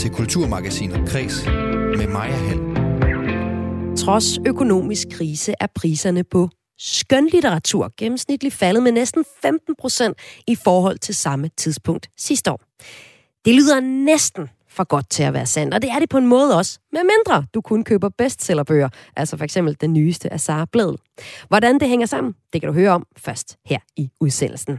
til Kulturmagasinet Kres med Maja Hall. Trods økonomisk krise er priserne på skønlitteratur gennemsnitligt faldet med næsten 15 procent i forhold til samme tidspunkt sidste år. Det lyder næsten for godt til at være sandt, og det er det på en måde også, med mindre du kun køber bestsellerbøger, altså for eksempel den nyeste af Sara Blædel. Hvordan det hænger sammen, det kan du høre om først her i udsendelsen.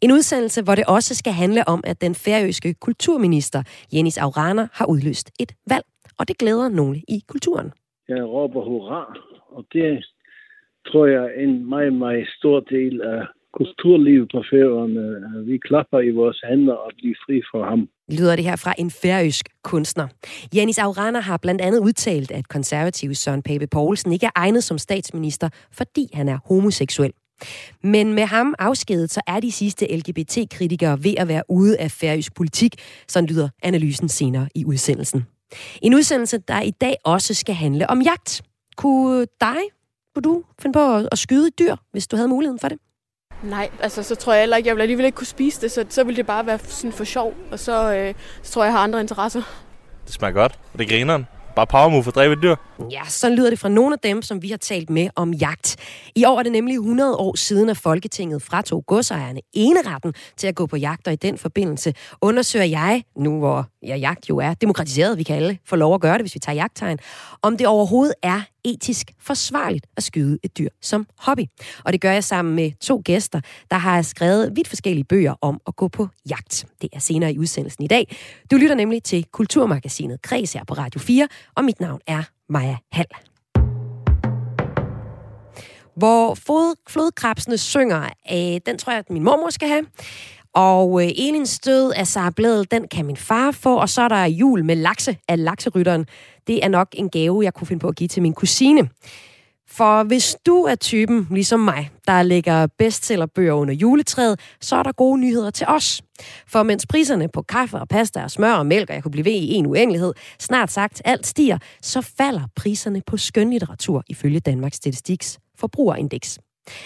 En udsendelse, hvor det også skal handle om, at den færøske kulturminister Jenis Aurana har udløst et valg, og det glæder nogle i kulturen. Jeg råber hurra, og det tror jeg er en meget, meget stor del af kulturlivet på færøerne. Vi klapper i vores hænder og bliver fri for ham. Lyder det her fra en færøsk kunstner. Janis Aurana har blandt andet udtalt, at konservativ Søren Pape Poulsen ikke er egnet som statsminister, fordi han er homoseksuel. Men med ham afskedet, så er de sidste LGBT-kritikere ved at være ude af færøsk politik. Sådan lyder analysen senere i udsendelsen. En udsendelse, der i dag også skal handle om jagt. Kunne dig, kunne du finde på at skyde et dyr, hvis du havde muligheden for det? Nej, altså så tror jeg heller ikke, jeg vil alligevel ikke kunne spise det, så, så vil det bare være sådan for sjov, og så, øh, så tror jeg, jeg har andre interesser. Det smager godt, og det griner Bare power move for at dræbe et dyr. Ja, så lyder det fra nogle af dem, som vi har talt med om jagt. I år er det nemlig 100 år siden, at Folketinget fratog godsejerne eneretten til at gå på jagt, og i den forbindelse undersøger jeg, nu hvor ja, jagt jo er demokratiseret, vi kan alle få lov at gøre det, hvis vi tager jagttegn, om det overhovedet er etisk forsvarligt at skyde et dyr som hobby. Og det gør jeg sammen med to gæster, der har skrevet vidt forskellige bøger om at gå på jagt. Det er senere i udsendelsen i dag. Du lytter nemlig til Kulturmagasinet Kreds her på Radio 4, og mit navn er Maja Hall. Hvor flodkrabsene synger, øh, den tror jeg, at min mormor skal have. Og øh, Elins død af Sara Bledel, den kan min far få. Og så er der jul med lakse af lakserytteren. Det er nok en gave, jeg kunne finde på at give til min kusine. For hvis du er typen, ligesom mig, der lægger bestsellerbøger under juletræet, så er der gode nyheder til os. For mens priserne på kaffe og pasta og smør og mælk, og jeg kunne blive ved i en uendelighed, snart sagt alt stiger, så falder priserne på skønlitteratur ifølge Danmarks Statistiks forbrugerindeks.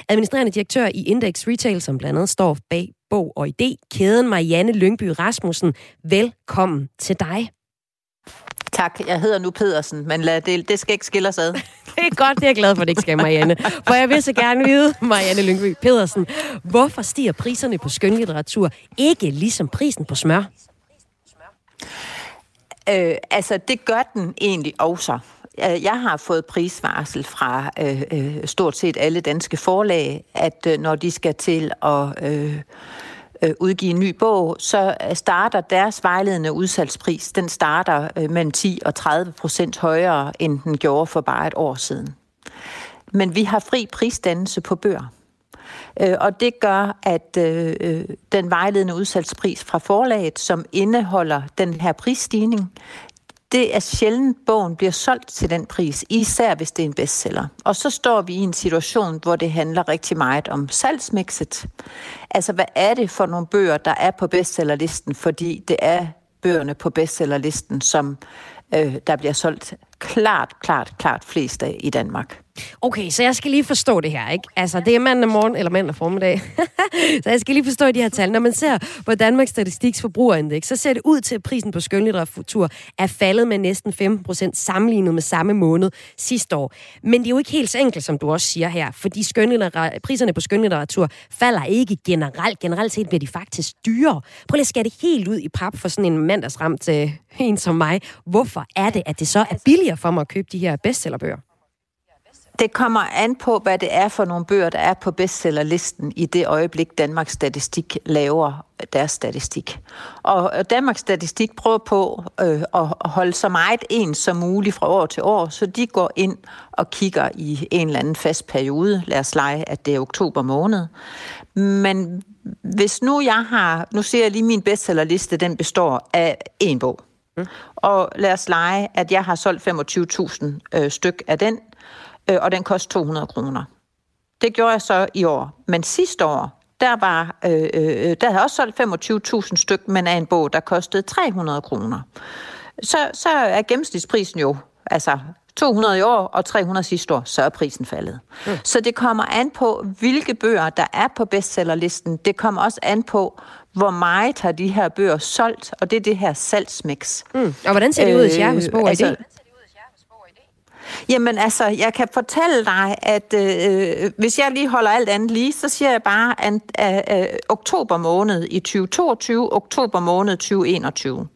Administrerende direktør i Index Retail, som blandt andet står bag bog og idé, kæden Marianne Lyngby Rasmussen. Velkommen til dig. Tak, jeg hedder nu Pedersen, men lad det, det skal ikke skille os ad. det er godt, det er jeg glad for, det ikke skal, Marianne. For jeg vil så gerne vide, Marianne Lyngby Pedersen, hvorfor stiger priserne på skønlitteratur ikke ligesom prisen på smør? Øh, altså, det gør den egentlig også. Øh, jeg har fået prisvarsel fra øh, øh, stort set alle danske forlag, at øh, når de skal til at øh, øh, udgive en ny bog, så øh, starter deres vejledende udsalgspris, den starter øh, mellem 10 og 30 procent højere, end den gjorde for bare et år siden. Men vi har fri prisdannelse på bøger. Øh, og det gør, at øh, øh, den vejledende udsalgspris fra forlaget, som indeholder den her prisstigning, det er sjældent, bogen bliver solgt til den pris, især hvis det er en bestseller. Og så står vi i en situation, hvor det handler rigtig meget om salgsmixet. Altså, hvad er det for nogle bøger, der er på bestsellerlisten? Fordi det er bøgerne på bestsellerlisten, som øh, der bliver solgt klart, klart, klart flest af i Danmark. Okay, så jeg skal lige forstå det her, ikke? Altså, det er mandag morgen, eller mandag formiddag. så jeg skal lige forstå de her tal. Når man ser på Danmarks Statistiks forbrugerindeks, så ser det ud til, at prisen på skønlitteratur er faldet med næsten 15 procent sammenlignet med samme måned sidste år. Men det er jo ikke helt så enkelt, som du også siger her, fordi priserne på skønlitteratur falder ikke generelt. Generelt set bliver de faktisk dyrere. Prøv lige at skære det helt ud i pap for sådan en mandagsramt til en som mig. Hvorfor er det, at det så er billigere for mig at købe de her bestsellerbøger? Det kommer an på, hvad det er for nogle bøger, der er på bestsellerlisten i det øjeblik, Danmarks Statistik laver deres statistik. Og Danmarks Statistik prøver på øh, at holde så meget ens som muligt fra år til år, så de går ind og kigger i en eller anden fast periode. Lad os lege, at det er oktober måned. Men hvis nu jeg har, nu ser jeg lige min bestsellerliste, den består af en bog. Mm. Og lad os lege, at jeg har solgt 25.000 øh, styk af den, øh, og den koster 200 kroner. Det gjorde jeg så i år. Men sidste år, der, var, øh, øh, der havde også solgt 25.000 styk, men af en bog, der kostede 300 kroner. Så, så er gennemsnitsprisen jo altså 200 i år og 300 sidste år, så er prisen faldet. Mm. Så det kommer an på, hvilke bøger, der er på bestsellerlisten. Det kommer også an på, hvor meget har de her bøger solgt, og det er det her salgsmix. Mm. Og hvordan ser det ud i Sjærhus Bog altså, Jamen altså, jeg kan fortælle dig, at øh, hvis jeg lige holder alt andet lige, så siger jeg bare, at øh, oktober måned i 2022, oktober måned 2021.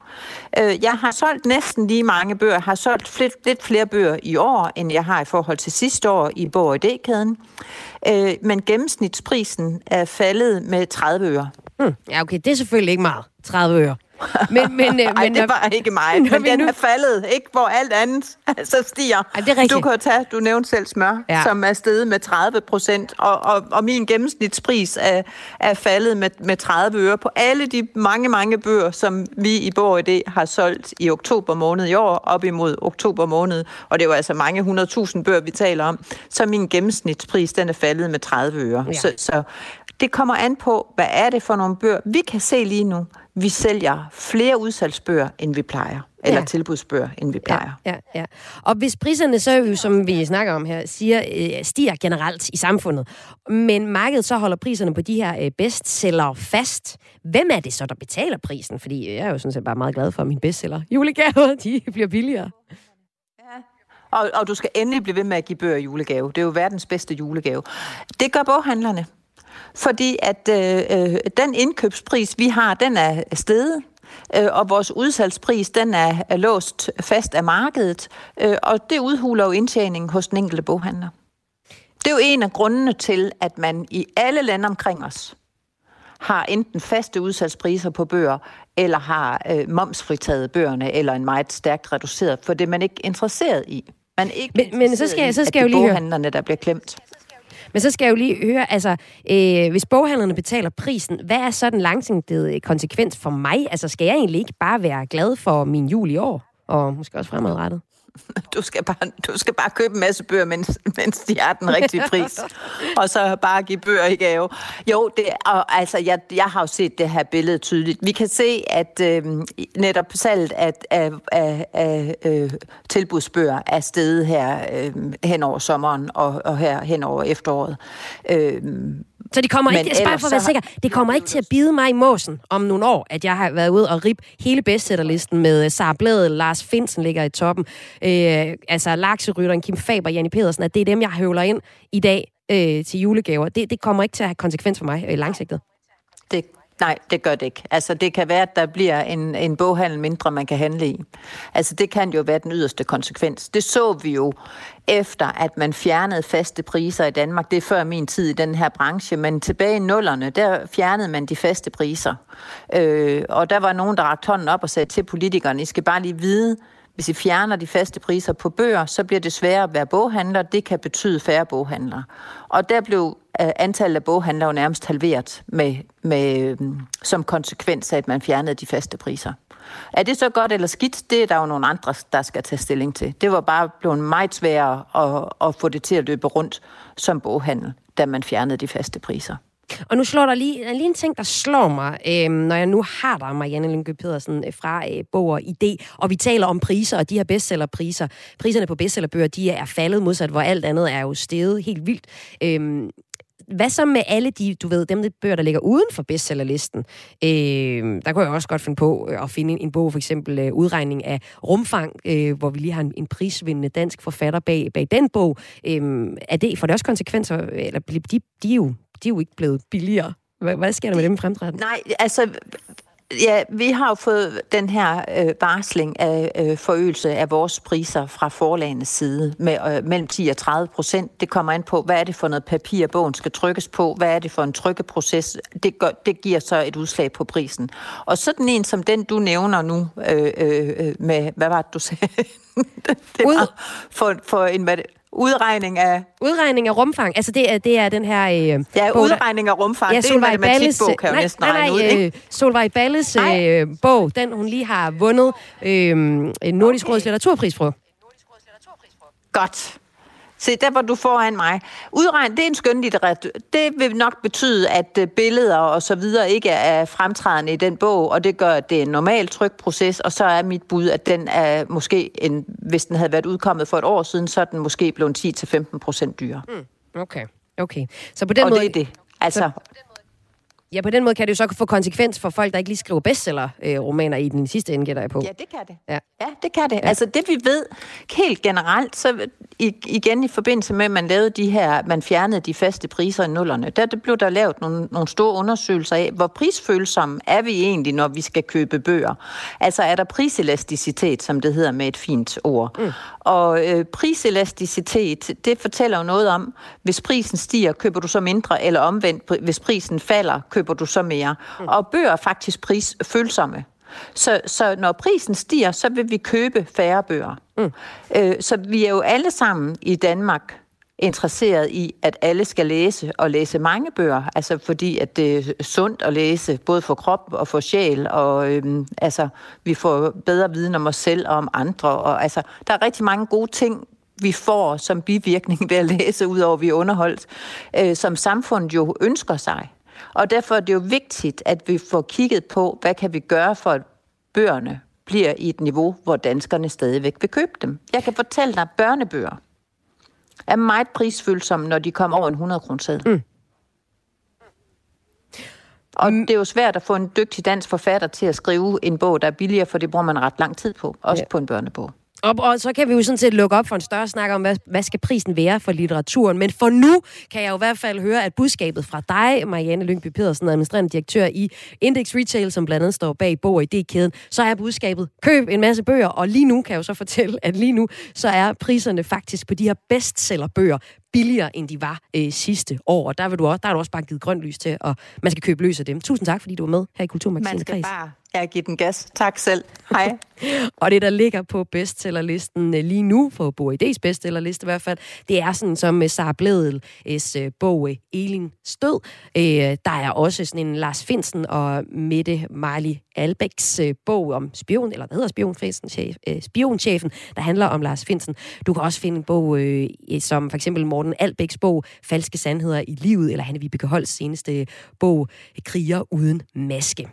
Øh, jeg har solgt næsten lige mange bøger, har solgt lidt, lidt flere bøger i år, end jeg har i forhold til sidste år i Bog og kæden øh, men gennemsnitsprisen er faldet med 30 øre. Hmm. Ja, okay, det er selvfølgelig ikke meget. 30 øre. Men, men, Ej, men, det var ikke mig. Men den nu... er faldet, ikke hvor alt andet så stiger. Ej, det er du kan tage, du nævnte selv smør, ja. som er steget med 30 procent, og, og, og min gennemsnitspris er, er faldet med, med 30 øre på alle de mange, mange bøger, som vi i Borg ID har solgt i oktober måned i år, op imod oktober måned, og det er jo altså mange 100.000 bøger, vi taler om, så min gennemsnitspris, den er faldet med 30 øre. Ja. Så, så det kommer an på, hvad er det for nogle bøger. Vi kan se lige nu, vi sælger flere udsalgsbøger, end vi plejer. Eller ja. tilbudsbøger, end vi plejer. Ja, ja, ja. Og hvis priserne så, som vi snakker om her, siger, øh, stiger generelt i samfundet, men markedet så holder priserne på de her øh, bestseller fast, hvem er det så, der betaler prisen? Fordi jeg er jo sådan set bare meget glad for, at mine bestseller julegaver, de bliver billigere. Og, og du skal endelig blive ved med at give bøger julegave. Det er jo verdens bedste julegave. Det gør boghandlerne. Fordi at øh, øh, den indkøbspris, vi har, den er steget. Øh, og vores udsalgspris, den er, låst fast af markedet, øh, og det udhuler jo indtjeningen hos den enkelte boghandler. Det er jo en af grundene til, at man i alle lande omkring os har enten faste udsalgspriser på bøger, eller har øh, momsfritaget bøgerne, eller en meget stærkt reduceret, for det er man ikke interesseret i. Man er ikke men, men så skal, jeg, så skal at det er boghandlerne, der bliver klemt. Men så skal jeg jo lige høre, altså, øh, hvis boghandlerne betaler prisen, hvad er så den langsigtede øh, konsekvens for mig? Altså, skal jeg egentlig ikke bare være glad for min jul i år? Og måske også fremadrettet? Du skal bare, du skal bare købe en masse bøger, mens, mens de har den rigtige pris. og så bare give bøger i gave. Jo, det, og, altså, jeg, jeg har jo set det her billede tydeligt. Vi kan se, at øh, netop salget af, af, af, af øh, tilbudsbøger er steget her øh, hen over sommeren og, og her hen over efteråret. Øh, så det kommer ikke, bare for at være sikker, det kommer ikke til at bide mig i måsen om nogle år, at jeg har været ude og rip hele bestsellerlisten med øh, Sara Blæde, Lars Finsen ligger i toppen, øh, altså Lakserytteren, Kim Faber, Janne Pedersen, at det er dem, jeg høvler ind i dag øh, til julegaver. Det, det kommer ikke til at have konsekvens for mig øh, langsigtet. Det Nej, det gør det ikke. Altså, det kan være, at der bliver en, en boghandel mindre, man kan handle i. Altså, det kan jo være den yderste konsekvens. Det så vi jo efter, at man fjernede faste priser i Danmark. Det er før min tid i den her branche, men tilbage i nullerne, der fjernede man de faste priser. Øh, og der var nogen, der rakte hånden op og sagde til politikerne, I skal bare lige vide, hvis I fjerner de faste priser på bøger, så bliver det sværere at være boghandler. Det kan betyde færre boghandlere. Og der blev Øh, antallet af boghandlere nærmest halveret med, med, øhm, som konsekvens af, at man fjernede de faste priser. Er det så godt eller skidt? Det er der jo nogle andre, der skal tage stilling til. Det var bare blevet meget sværere at, at få det til at løbe rundt som boghandel, da man fjernede de faste priser. Og nu slår der lige, der lige en ting, der slår mig, øh, når jeg nu har dig, Marianne Lyngø Pedersen, øh, fra øh, Bog og ID, og vi taler om priser, og de her bestsellerpriser. Priserne på bestsellerbøger, de er faldet modsat, hvor alt andet er jo steget helt vildt. Øh, hvad så med alle de, du ved, dem de bøger, der ligger uden for bestsellerlisten? Øh, der kunne jeg også godt finde på øh, at finde en, en bog, for eksempel øh, Udregning af rumfang, øh, hvor vi lige har en, en prisvindende dansk forfatter bag, bag den bog. Øh, er det, får det også konsekvenser, eller de, de, de, er jo, de er jo ikke blevet billigere? Hvad, hvad sker der med dem fremtræden? Nej, altså Ja, vi har jo fået den her øh, varsling af øh, forøgelse af vores priser fra forlagenes side med øh, mellem 10 og 30 procent. Det kommer an på, hvad er det for noget papir, bogen skal trykkes på, hvad er det for en trykkeproces. Det, gør, det giver så et udslag på prisen. Og sådan en som den, du nævner nu øh, øh, med, hvad var det, du sagde? det var for, for en, Udregning af... Udregning af rumfang. Altså, det er, det er den her... Øh, ja, bog, udregning af rumfang. Ja, det er en matematikbog, kan nej, næsten nej, nej, regne ud, ikke? Øh, Solvej Balles øh, bog, den hun lige har vundet øh, Nordisk okay. Råds litteraturpris på. Godt. Se, der hvor du foran mig. Udregn, det er en skønlitteratur. Det vil nok betyde, at øh, billeder og så videre ikke er fremtrædende i den bog, og det gør, at det er en normal trykproces, og så er mit bud, at den er måske, en, hvis den havde været udkommet for et år siden, så er den måske blevet 10-15 procent dyrere. Mm, okay, okay. Så på den og måde... det er det. Altså, så, Ja, på den måde kan det jo så få konsekvens for folk, der ikke lige skriver bestseller-romaner i den sidste ende, gætter jeg på. Ja, det kan det. Ja, ja det kan det. Ja. Altså det vi ved helt generelt, så igen i forbindelse med, at man lavede de her, man fjernede de faste priser i nullerne, der det blev der lavet nogle, nogle store undersøgelser af, hvor prisfølsomme er vi egentlig, når vi skal købe bøger. Altså er der priselasticitet, som det hedder med et fint ord. Mm. Og øh, priselasticitet, det fortæller jo noget om, hvis prisen stiger, køber du så mindre, eller omvendt, hvis prisen falder, køber du så mere. Mm. Og bøger er faktisk prisfølsomme. Så, så når prisen stiger, så vil vi købe færre bøger. Mm. Øh, så vi er jo alle sammen i Danmark interesseret i, at alle skal læse og læse mange bøger, altså fordi at det er sundt at læse, både for krop og for sjæl, og øhm, altså, vi får bedre viden om os selv og om andre, og altså, der er rigtig mange gode ting, vi får som bivirkning ved at læse, udover vi er underholdt, øh, som samfundet jo ønsker sig. Og derfor er det jo vigtigt, at vi får kigget på, hvad kan vi gøre for, at bøgerne bliver i et niveau, hvor danskerne stadigvæk vil købe dem. Jeg kan fortælle dig, at børnebøger er meget prisfølsomme, når de kommer over en 100 kroner mm. Og mm. det er jo svært at få en dygtig dansk forfatter til at skrive en bog, der er billigere, for det bruger man ret lang tid på, også ja. på en børnebog. Og, og så kan vi jo sådan set lukke op for en større snak om, hvad, hvad skal prisen være for litteraturen. Men for nu kan jeg jo i hvert fald høre, at budskabet fra dig, Marianne Lyngby Pedersen, administrerende direktør i Index Retail, som blandt andet står bag bog i D-kæden, så er budskabet, køb en masse bøger. Og lige nu kan jeg jo så fortælle, at lige nu så er priserne faktisk på de her bestsellerbøger billigere, end de var øh, sidste år. Og der, vil du også, der er du også bare givet grønt lys til, og man skal købe løs af dem. Tusind tak, fordi du var med her i Kulturmagasinet Man skal Kreds. bare ja, give den gas. Tak selv. Hej. og det, der ligger på bestsellerlisten øh, lige nu, på Bog Idés bestsellerliste i hvert fald, det er sådan som øh, Sara Bledels øh, bog Elin Stød. Der er også sådan en Lars Finsen og Mette Marley Albæks øh, bog om spion, eller hvad hedder spionchefen, øh, spionchefen, der handler om Lars Finsen. Du kan også finde en bog, øh, som for eksempel Morten Albæks bog Falske Sandheder i Livet, eller Hanne Vibeke Holts seneste bog Kriger uden maske.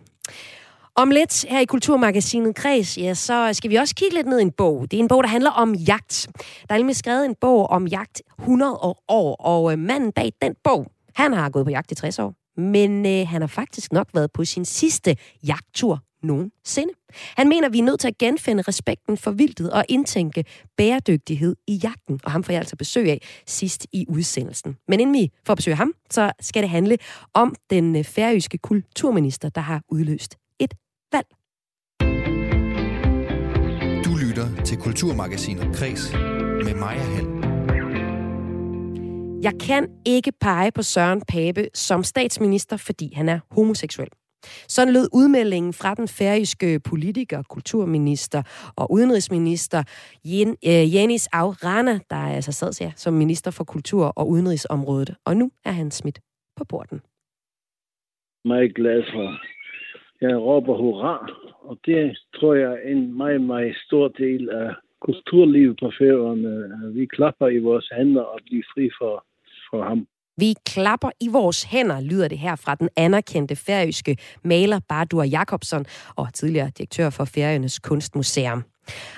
Om lidt her i Kulturmagasinet Kreds, ja, så skal vi også kigge lidt ned i en bog. Det er en bog, der handler om jagt. Der er nemlig skrevet en bog om jagt 100 år, og manden bag den bog, han har gået på jagt i 60 år. Men øh, han har faktisk nok været på sin sidste jagttur nogensinde. Han mener, vi er nødt til at genfinde respekten for vildtet og indtænke bæredygtighed i jagten. Og ham får jeg altså besøg af sidst i udsendelsen. Men inden vi får besøg af ham, så skal det handle om den øh, færøske kulturminister, der har udløst et valg. Du lytter til Kulturmagasinet Kres med Maja Hall. Jeg kan ikke pege på Søren Pape som statsminister, fordi han er homoseksuel. Sådan lød udmeldingen fra den færøske politiker, kulturminister og udenrigsminister Jen, øh, Janis Aurana, der altså sad som minister for kultur og udenrigsområdet. Og nu er han smidt på borden. Meget glad for. Jeg råber hurra, og det tror jeg er en meget, meget stor del af kulturlivet på færøerne. Vi klapper i vores hænder og bliver fri for, for ham. Vi klapper i vores hænder, lyder det her fra den anerkendte færøske maler Bardur Jakobsen og tidligere direktør for Færøernes Kunstmuseum.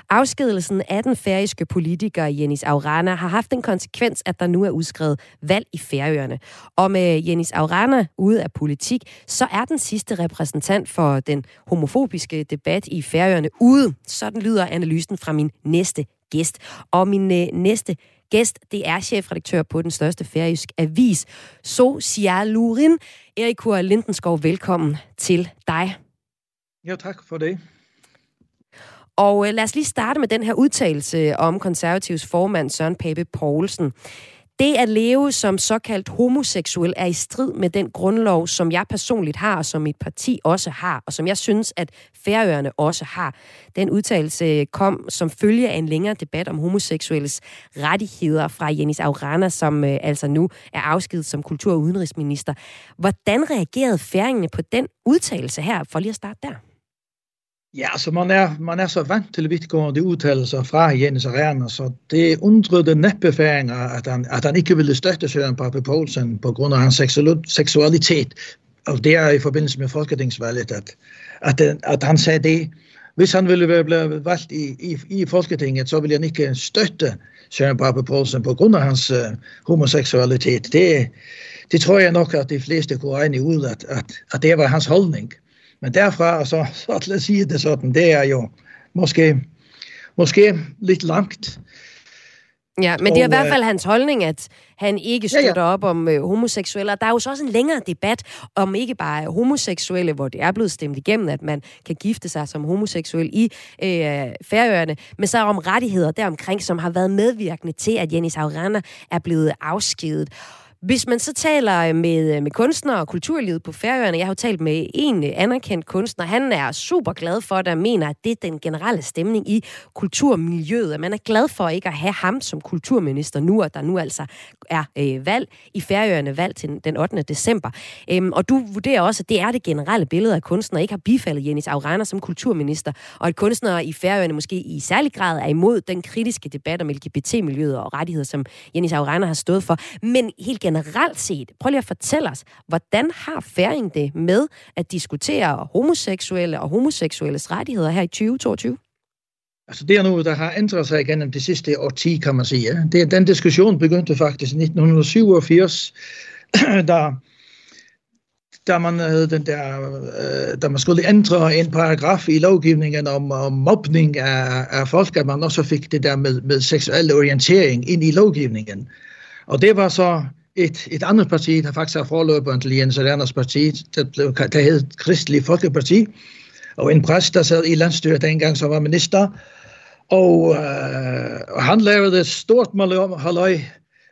Afskedelsen af den færøske politiker Jenis Aurana har haft en konsekvens, at der nu er udskrevet valg i Færøerne. Og med Jenis Aurana ude af politik, så er den sidste repræsentant for den homofobiske debat i Færøerne ude. Sådan lyder analysen fra min næste gæst. Og min øh, næste gæst, det er chefredaktør på den største færøsk avis, Socialurin. Erik Kure Lindenskov, velkommen til dig. Ja, tak for det. Og øh, lad os lige starte med den her udtalelse om konservativs formand Søren Pape Poulsen. Det at leve som såkaldt homoseksuel er i strid med den grundlov, som jeg personligt har, og som mit parti også har, og som jeg synes, at Færøerne også har. Den udtalelse kom som følge af en længere debat om homoseksuelles rettigheder fra Jenis Aurana, som øh, altså nu er afskedet som kultur- og udenrigsminister. Hvordan reagerede færingene på den udtalelse her, for lige at starte der? Ja, så man är man är så vant till vittgående uttalelser fra Jens Arena så det undrede neppe färingar att han att han inte ville stötta Søren Pape Poulsen på grund av hans sexualitet. Och det är i forbindelse med Folketingsvalget att att att han sa det Hvis han ville bli valgt i, i, i Folketinget, så ville han ikke støtte Søren Pape Poulsen på grunn av hans uh, homoseksualitet. Det, det tror jeg nok at de fleste går enig ut at, at, at det var hans holdning. Mm. Men derfra og så, så til at sige det sådan, det er jo måske, måske lidt langt. Ja, men det er i hvert fald hans holdning, at han ikke støtter ja, ja. op om øh, homoseksuelle. Og der er jo så også en længere debat om ikke bare homoseksuelle, hvor det er blevet stemt igennem, at man kan gifte sig som homoseksuel i øh, Færøerne, men så om rettigheder deromkring, som har været medvirkende til, at Jenny Saurana er blevet afskedet. Hvis man så taler med, øh, med kunstnere og kulturlivet på Færøerne, jeg har jo talt med en øh, anerkendt kunstner, han er super glad for det og mener, at det er den generelle stemning i kulturmiljøet, at man er glad for ikke at have ham som kulturminister nu, og der nu altså er øh, valg i Færøerne, valg til den 8. december. Øhm, og du vurderer også, at det er det generelle billede, at kunstnere ikke har bifaldet Jenis Aurana som kulturminister, og at kunstnere i Færøerne måske i særlig grad er imod den kritiske debat om LGBT-miljøet og rettigheder, som Jenis Aurana har stået for. Men helt generelt generelt set, prøv lige at fortælle os, hvordan har færing det med at diskutere homoseksuelle og homoseksuelles rettigheder her i 2022? Altså det er noget, der har ændret sig gennem de sidste 10, kan man sige. Det, den diskussion begyndte faktisk i 1987, da, da man havde den der, øh, da man skulle ændre en paragraf i lovgivningen om, om mobning af, af folk, at man også fik det der med, med seksuel orientering ind i lovgivningen. Og det var så et, et andet parti, der faktisk er forløberen til Jens Lerners parti, der, blev, der hed Kristelig Folkeparti, og en præst, der sad i landstyret dengang, som var minister, og, øh, og han lavede et stort halløj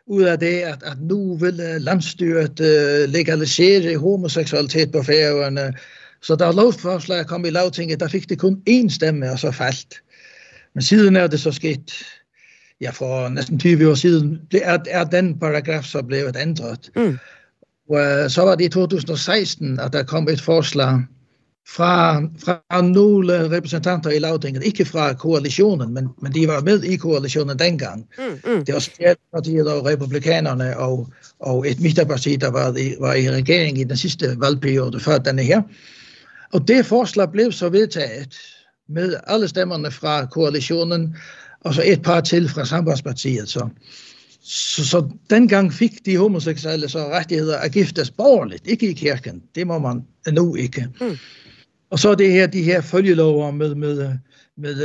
ud af det, at, at nu ville øh, landstyret øh, legalisere homoseksualitet på færøerne. Så da lovforslaget kom i lavtinget, der fik det kun én stemme, og så faldt. Men siden er det så sket ja, for næsten 20 år siden, er, er den paragraf så blevet ændret. Mm. Og øh, så var det i 2016, at der kom et forslag fra, fra nogle repræsentanter i lavtinget, ikke fra koalitionen, men, men de var med i koalitionen dengang. Mm, mm. Det var Socialdemokratiet og Republikanerne og, og et midterparti, der var i, var i regering i den sidste valgperiode før denne her. Og det forslag blev så vedtaget med alle stemmerne fra koalitionen, og så et par til fra Sambandspartiet. Så, så, så dengang fik de homoseksuelle så rettigheder at giftes borgerligt, ikke i kirken. Det må man endnu ikke. Mm. Og så det her, de her følgelover med, med, med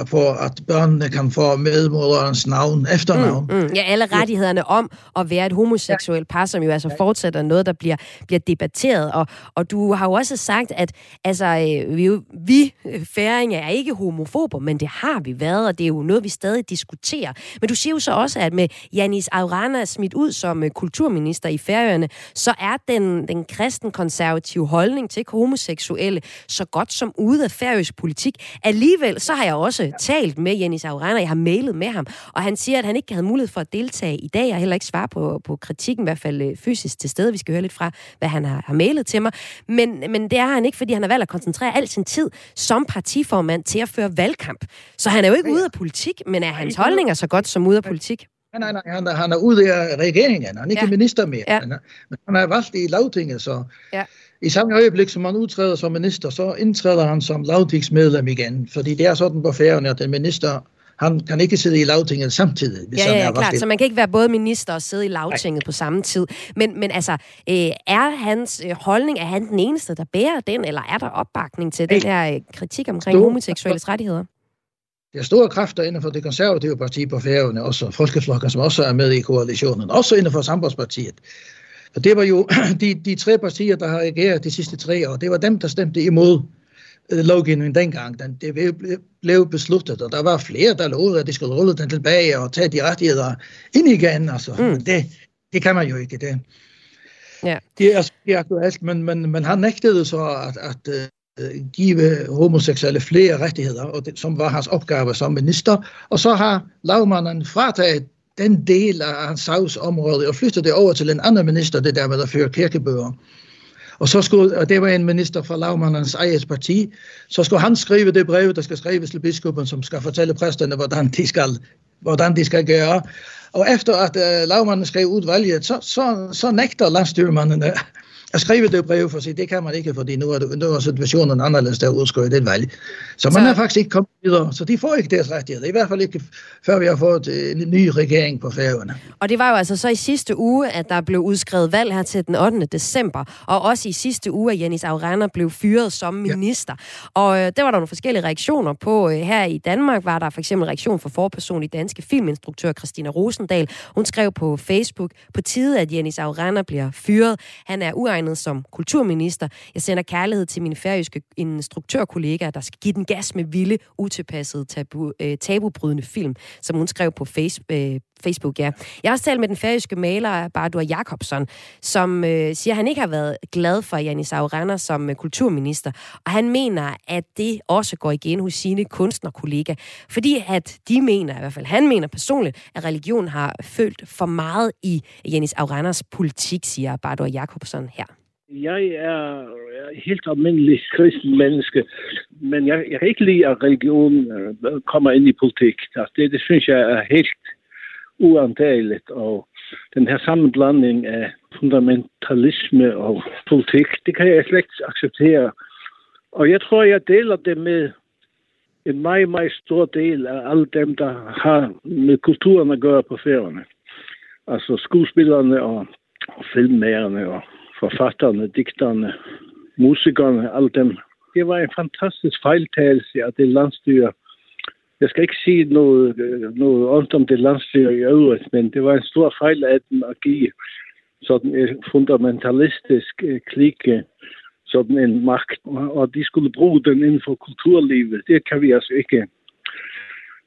øh, for at børnene kan få medmoderens navn, efternavn. Mm, mm. Ja, alle rettighederne om at være et homoseksuelt par, som jo altså fortsætter noget, der bliver, bliver debatteret. Og, og du har jo også sagt, at altså, øh, vi, vi øh, færinger er ikke homofober, men det har vi været, og det er jo noget, vi stadig diskuterer. Men du siger jo så også, at med Janis Aurana smidt ud som øh, kulturminister i Færøerne, så er den, den kristen-konservative holdning til homoseksuelle så godt som ude af færøsk politik. Alligevel alligevel, så har jeg også talt med Jenny Aurana, jeg har mailet med ham, og han siger, at han ikke havde mulighed for at deltage i dag, og heller ikke svare på, på kritikken, i hvert fald øh, fysisk til stede. Vi skal høre lidt fra, hvad han har, har mailet til mig. Men, men det er han ikke, fordi han har valgt at koncentrere al sin tid som partiformand til at føre valgkamp. Så han er jo ikke ude af politik, men er hans holdninger så godt som ude af politik? Nej, nej, nej, han, han er ude af regeringen. Han er ikke ja. minister mere. Ja. Han er, men han er valgt i lavtinget, så... Ja. I samme øjeblik, som han udtræder som minister, så indtræder han som lavtingsmedlem igen. Fordi det er sådan på færgen, at en minister han kan ikke sidde i lavtinget samtidig. Hvis ja, ja, ja klart. Så man kan ikke være både minister og sidde i lavtinget Nej. på samme tid. Men, men altså, øh, er hans øh, holdning, er han den eneste, der bærer den, eller er der opbakning til den her øh, kritik omkring Stor, homoseksuelles rettigheder? Der er store kræfter inden for det konservative parti på færgerne, også Folkeflokken, som også er med i koalitionen, også inden for Sambandspartiet. Og det var jo de, de tre partier, der har reageret de sidste tre år. Det var dem, der stemte imod øh, lovgivningen dengang. Den, det blev besluttet, og der var flere, der lovede, at de skulle rulle den tilbage og tage de rettigheder ind igen. Altså. Mm. Men det, det kan man jo ikke. Det, ja. det, er, det er aktuelt, men, men, men han nægtede så at, at uh, give homoseksuelle flere rettigheder, og det, som var hans opgave som minister. Og så har lavmanden frataget den del af hans sagsområde og flyttede det over til en anden minister, det der med at føre kirkebøger. Og, så skulle, og det var en minister fra lavmandens eget parti. Så skulle han skrive det brev, der skal skrives til biskopen, som skal fortælle præsterne, hvordan de skal, hvordan de skal gøre. Og efter at øh, uh, lavmanden skrev udvalget, så, så, så nægter landstyrmanden at skrive det brev for sig, det kan man ikke, fordi nu er, det, nu er situationen anderledes, der udskriver det valg. Så man så... er faktisk ikke kommet videre, så de får ikke deres rettigheder. I hvert fald ikke, før vi har fået øh, en ny regering på færgerne. Og det var jo altså så i sidste uge, at der blev udskrevet valg her til den 8. december, og også i sidste uge, at Janis Aurana blev fyret som minister. Ja. Og øh, der var der nogle forskellige reaktioner på. Øh, her i Danmark var der for eksempel reaktion fra forperson i danske filminstruktør Christina Rosendal. Hun skrev på Facebook, på tide, at Janis Aurana bliver fyret. Han er uegnet som kulturminister. Jeg sender kærlighed til mine færøske instruktørkollegaer, der skal give den gas med vilde, utilpassede, tabu, øh, tabubrydende film, som hun skrev på face, øh, Facebook, ja. Jeg har også talt med den færøske maler Bardur Jakobsson, som øh, siger, at han ikke har været glad for Janis Aurana som øh, kulturminister, og han mener, at det også går igen hos sine kunstnerkollegaer, fordi at de mener, i hvert fald han mener personligt, at religion har følt for meget i Janis Auranas politik, siger Bardur Jakobsson her. Jeg er helt almindelig kristen menneske, men jeg, jeg kan ikke lide, at religion øh, kommer ind i politik. Altså, det, det synes jeg er helt uantageligt, og den her sammenblanding af fundamentalisme og politik, det kan jeg slet ikke acceptere. Og jeg tror, jeg deler det med en meget, meget stor del af alle dem, der har med kulturen at gøre på færgerne. Altså skuespillerne og, og filmmagerne og forfatterne, digterne, musikerne, alle dem. Det var en fantastisk fejltagelse af det landstyre. Jeg skal ikke sige noget, øh, noget ondt om det landstyre i øvrigt, men det var en stor fejl af dem at give sådan en fundamentalistisk øh, klikke øh, sådan en magt, og de skulle bruge den inden for kulturlivet. Det kan vi altså ikke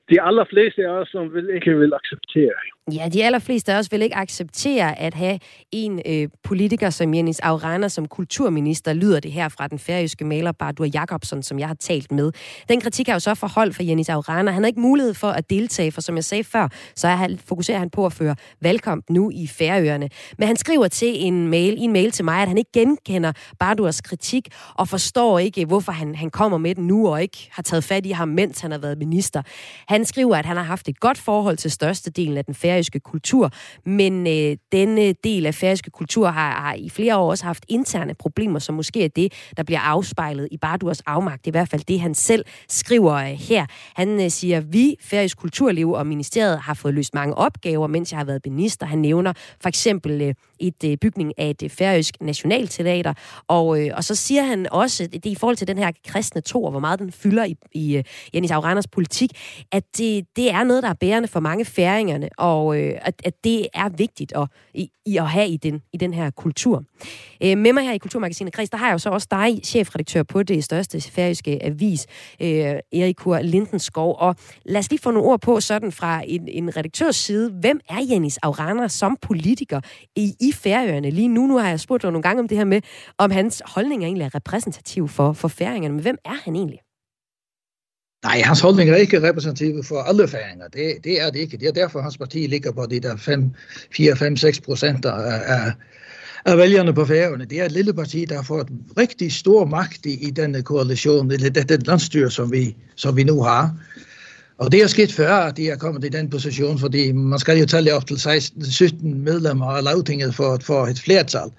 de allerfleste af os, som vil ikke vil acceptere. Ja, de allerfleste af os vil ikke acceptere at have en øh, politiker som Jens Aurana som kulturminister, lyder det her fra den færøske maler Bardur Jakobsen, som jeg har talt med. Den kritik er jo så forholdt for Jens Aurana. Han har ikke mulighed for at deltage, for som jeg sagde før, så er han, fokuserer han på at føre valgkamp nu i Færøerne. Men han skriver til en mail, i en mail til mig, at han ikke genkender Bardurs kritik og forstår ikke, hvorfor han, han kommer med den nu og ikke har taget fat i ham, mens han har været minister. Han skriver, at han har haft et godt forhold til størstedelen af den færøske kultur, men øh, denne øh, del af færøske kultur har, har i flere år også haft interne problemer, som måske er det, der bliver afspejlet i Bardurs afmagt. Det er i hvert fald det, han selv skriver øh, her. Han øh, siger, vi, færøsk kulturliv og ministeriet, har fået løst mange opgaver, mens jeg har været minister. Han nævner for eksempel øh, et øh, bygning af et øh, færøsk nationalteater, og, øh, og så siger han også, det er i forhold til den her kristne tro, og hvor meget den fylder i, i øh, Janis Auranders politik, at det, det er noget, der er bærende for mange færingerne, og øh, at, at det er vigtigt at, i, i at have i den, i den her kultur. Øh, med mig her i Kulturmagasinet Kreds, der har jeg jo så også dig, chefredaktør på det største færøske avis, øh, Erik Kur Lindenskov, og lad os lige få nogle ord på sådan fra en, en redaktørs side. Hvem er Janis Aurana som politiker i, i Færøerne lige nu? Nu har jeg spurgt dig nogle gange om det her med, om hans holdning egentlig er repræsentativ for, for færingerne, men hvem er han egentlig? Nej, hans holdning er ikke repræsentativ for alle færinger. Det, det er det ikke. Det er derfor, hans parti ligger på de der 4-5-6 procent af, af, af vælgerne på færgerne. Det er et lille parti, der har fået rigtig stor magt i, i denne koalition, eller det, det landstyr, som vi, som vi nu har. Og det er sket før, at de er kommet i den position, fordi man skal jo tælle op til 16, 17 medlemmer af lavtinget for at få et flertal.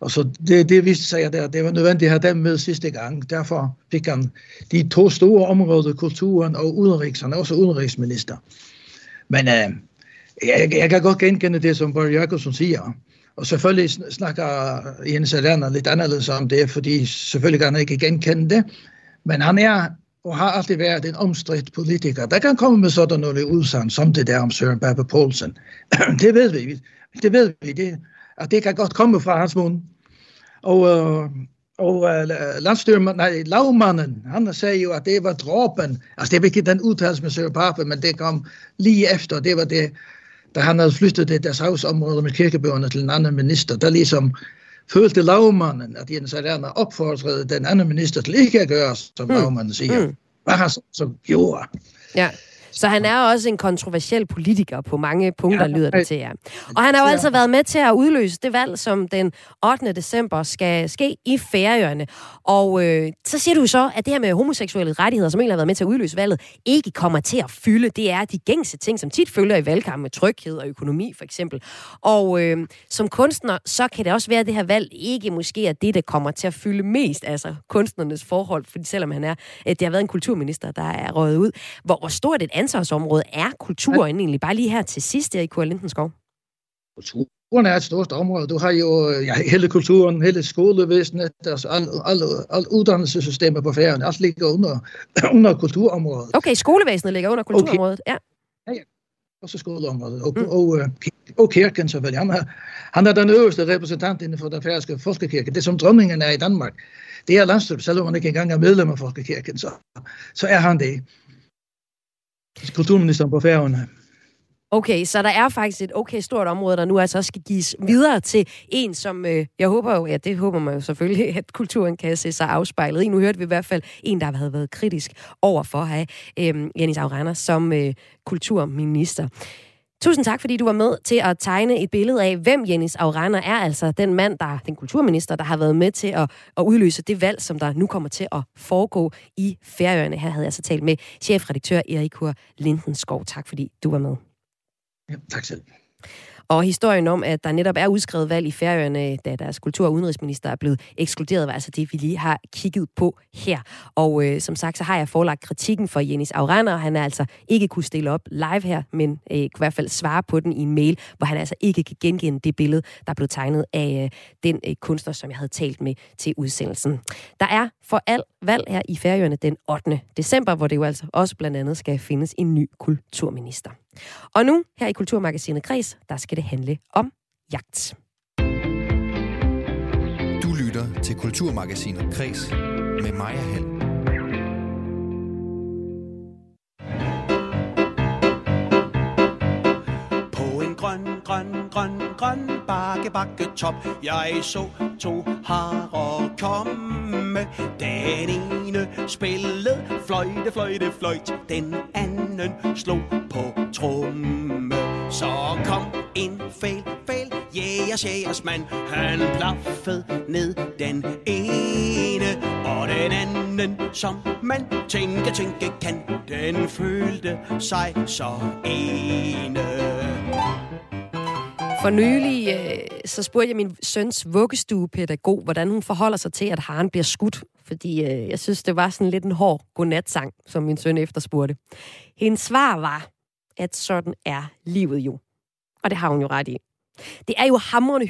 Og så det, det viste sig, at det var nødvendigt at have dem med sidste gang. Derfor fik han de to store områder, kulturen og udenrigs. Han er også udenrigsminister. Men øh, jeg, jeg kan godt genkende det, som Børge Jacobsen siger. Og selvfølgelig snakker Jens Alander lidt anderledes om det, fordi selvfølgelig kan han ikke genkende det. Men han er og har altid været en omstridt politiker. Der kan komme med sådan nogle udsagn, som det der om Søren Babbe Poulsen. det ved vi. Det ved vi. Det, at det kan godt komme fra hans mund. Og, øh, og uh, landstyrmand, nej, lavmanden, han sagde jo, at det var dråben. Altså, det var ikke den udtalelse med Søren Pape, men det kom lige efter. Det var det, da han havde flyttet det deres havsområde med kirkebøgerne til en anden minister, der ligesom følte lavmanden, at Jens Arena opfordrede den anden minister til ikke at gøre, som mm. lavmanden siger. Mm. Hvad han så, så gjorde. Ja. Så han er også en kontroversiel politiker på mange punkter, ja, lyder det til jer. Og han har jo altså været med til at udløse det valg, som den 8. december skal ske i Færøerne. Og øh, så siger du så, at det her med homoseksuelle rettigheder, som egentlig har været med til at udløse valget, ikke kommer til at fylde. Det er de gængse ting, som tit følger i valgkampen med tryghed og økonomi for eksempel. Og øh, som kunstner, så kan det også være, at det her valg ikke måske er det, der kommer til at fylde mest, altså kunstnernes forhold, fordi selvom han er, det har været en kulturminister, der er røget ud. Hvor, hvor stort et ansvarsområde er kulturen egentlig? Bare lige her til sidst, i Kåre Lindenskov. Kulturen er et stort område. Du har jo ja, hele kulturen, hele skolevæsenet, altså alle, alle, alle uddannelsessystemer på færgen, alt ligger under, under kulturområdet. Okay, skolevæsenet ligger under kulturområdet, okay. ja. Ja, ja. Også skoleområdet. Og, mm. og, og, og kirken selvfølgelig. Han er, han er den øverste repræsentant inden for den færøske folkekirke. Det som dronningen er i Danmark, det er landstyret, selvom han ikke engang er medlem af folkekirken, så, så er han det. Kulturministeren på færgerne. Okay, så der er faktisk et okay stort område, der nu altså skal gives videre til en, som øh, jeg håber jo, ja det håber man jo selvfølgelig, at kulturen kan se sig afspejlet i. Nu hørte vi i hvert fald en, der havde været kritisk over for at have øh, Janis Aurana som øh, kulturminister. Tusind tak, fordi du var med til at tegne et billede af, hvem Jens Aurana er, altså den mand, der den kulturminister, der har været med til at, at udløse det valg, som der nu kommer til at foregå i Færøerne. Her havde jeg så talt med chefredaktør Erik Hur Lindenskov. Tak, fordi du var med. Ja, tak selv. Og historien om, at der netop er udskrevet valg i Færøerne, da deres kultur- og udenrigsminister er blevet ekskluderet, var altså det, vi lige har kigget på her. Og øh, som sagt, så har jeg forelagt kritikken for Jenis Aurana, og han er altså ikke kunne stille op live her, men øh, kunne i hvert fald svare på den i en mail, hvor han altså ikke kan genkende det billede, der blev tegnet af øh, den øh, kunstner, som jeg havde talt med til udsendelsen. Der er for alt valg her i Færøerne den 8. december, hvor det jo altså også blandt andet skal findes en ny kulturminister. Og nu, her i Kulturmagasinet Græs, der skal det handle om jagt. Du lytter til Kulturmagasinet Kres med Maja Hall. På en grøn, grøn, grøn, grøn bakke, bakke top Jeg så to harer komme. Den ene spillede fløjte, fløjte, fløjt. Den anden slog på tromme. Så kom en fæl, fæl Jægers, jægers mand. Han plaffede ned den ene Og den anden, som man tænke, tænke kan. Den følte sig så ene for nylig øh, så spurgte jeg min søns vuggestuepædagog, hvordan hun forholder sig til, at haren bliver skudt. Fordi øh, jeg synes, det var sådan lidt en hård godnatsang, som min søn efterspurgte. Hendes svar var, at sådan er livet jo. Og det har hun jo ret i. Det er jo hamrende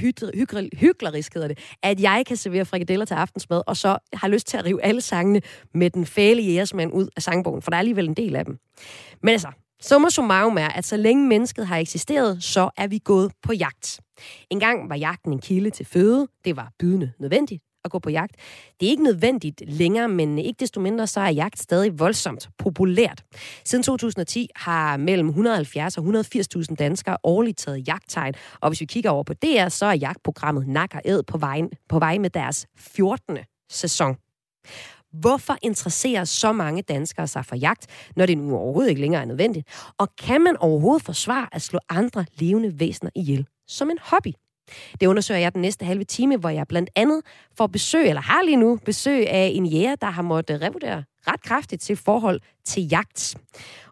hyklerisk, hedder det, at jeg kan servere frikadeller til aftensmad, og så har lyst til at rive alle sangene med den fæle jægersmand ud af sangbogen, for der er alligevel en del af dem. Men altså, Summa summarum er, at så længe mennesket har eksisteret, så er vi gået på jagt. En gang var jagten en kilde til føde. Det var bydende nødvendigt at gå på jagt. Det er ikke nødvendigt længere, men ikke desto mindre så er jagt stadig voldsomt populært. Siden 2010 har mellem 170 og 180.000 danskere årligt taget jagttegn, og hvis vi kigger over på DR, så er jagtprogrammet Nak og Æd på vej, på vej med deres 14. sæson. Hvorfor interesserer så mange danskere sig for jagt, når det nu overhovedet ikke længere er nødvendigt? Og kan man overhovedet forsvare at slå andre levende væsener ihjel som en hobby? Det undersøger jeg den næste halve time, hvor jeg blandt andet får besøg, eller har lige nu besøg af en jæger, der har måttet revurdere ret kraftigt til forhold til jagt.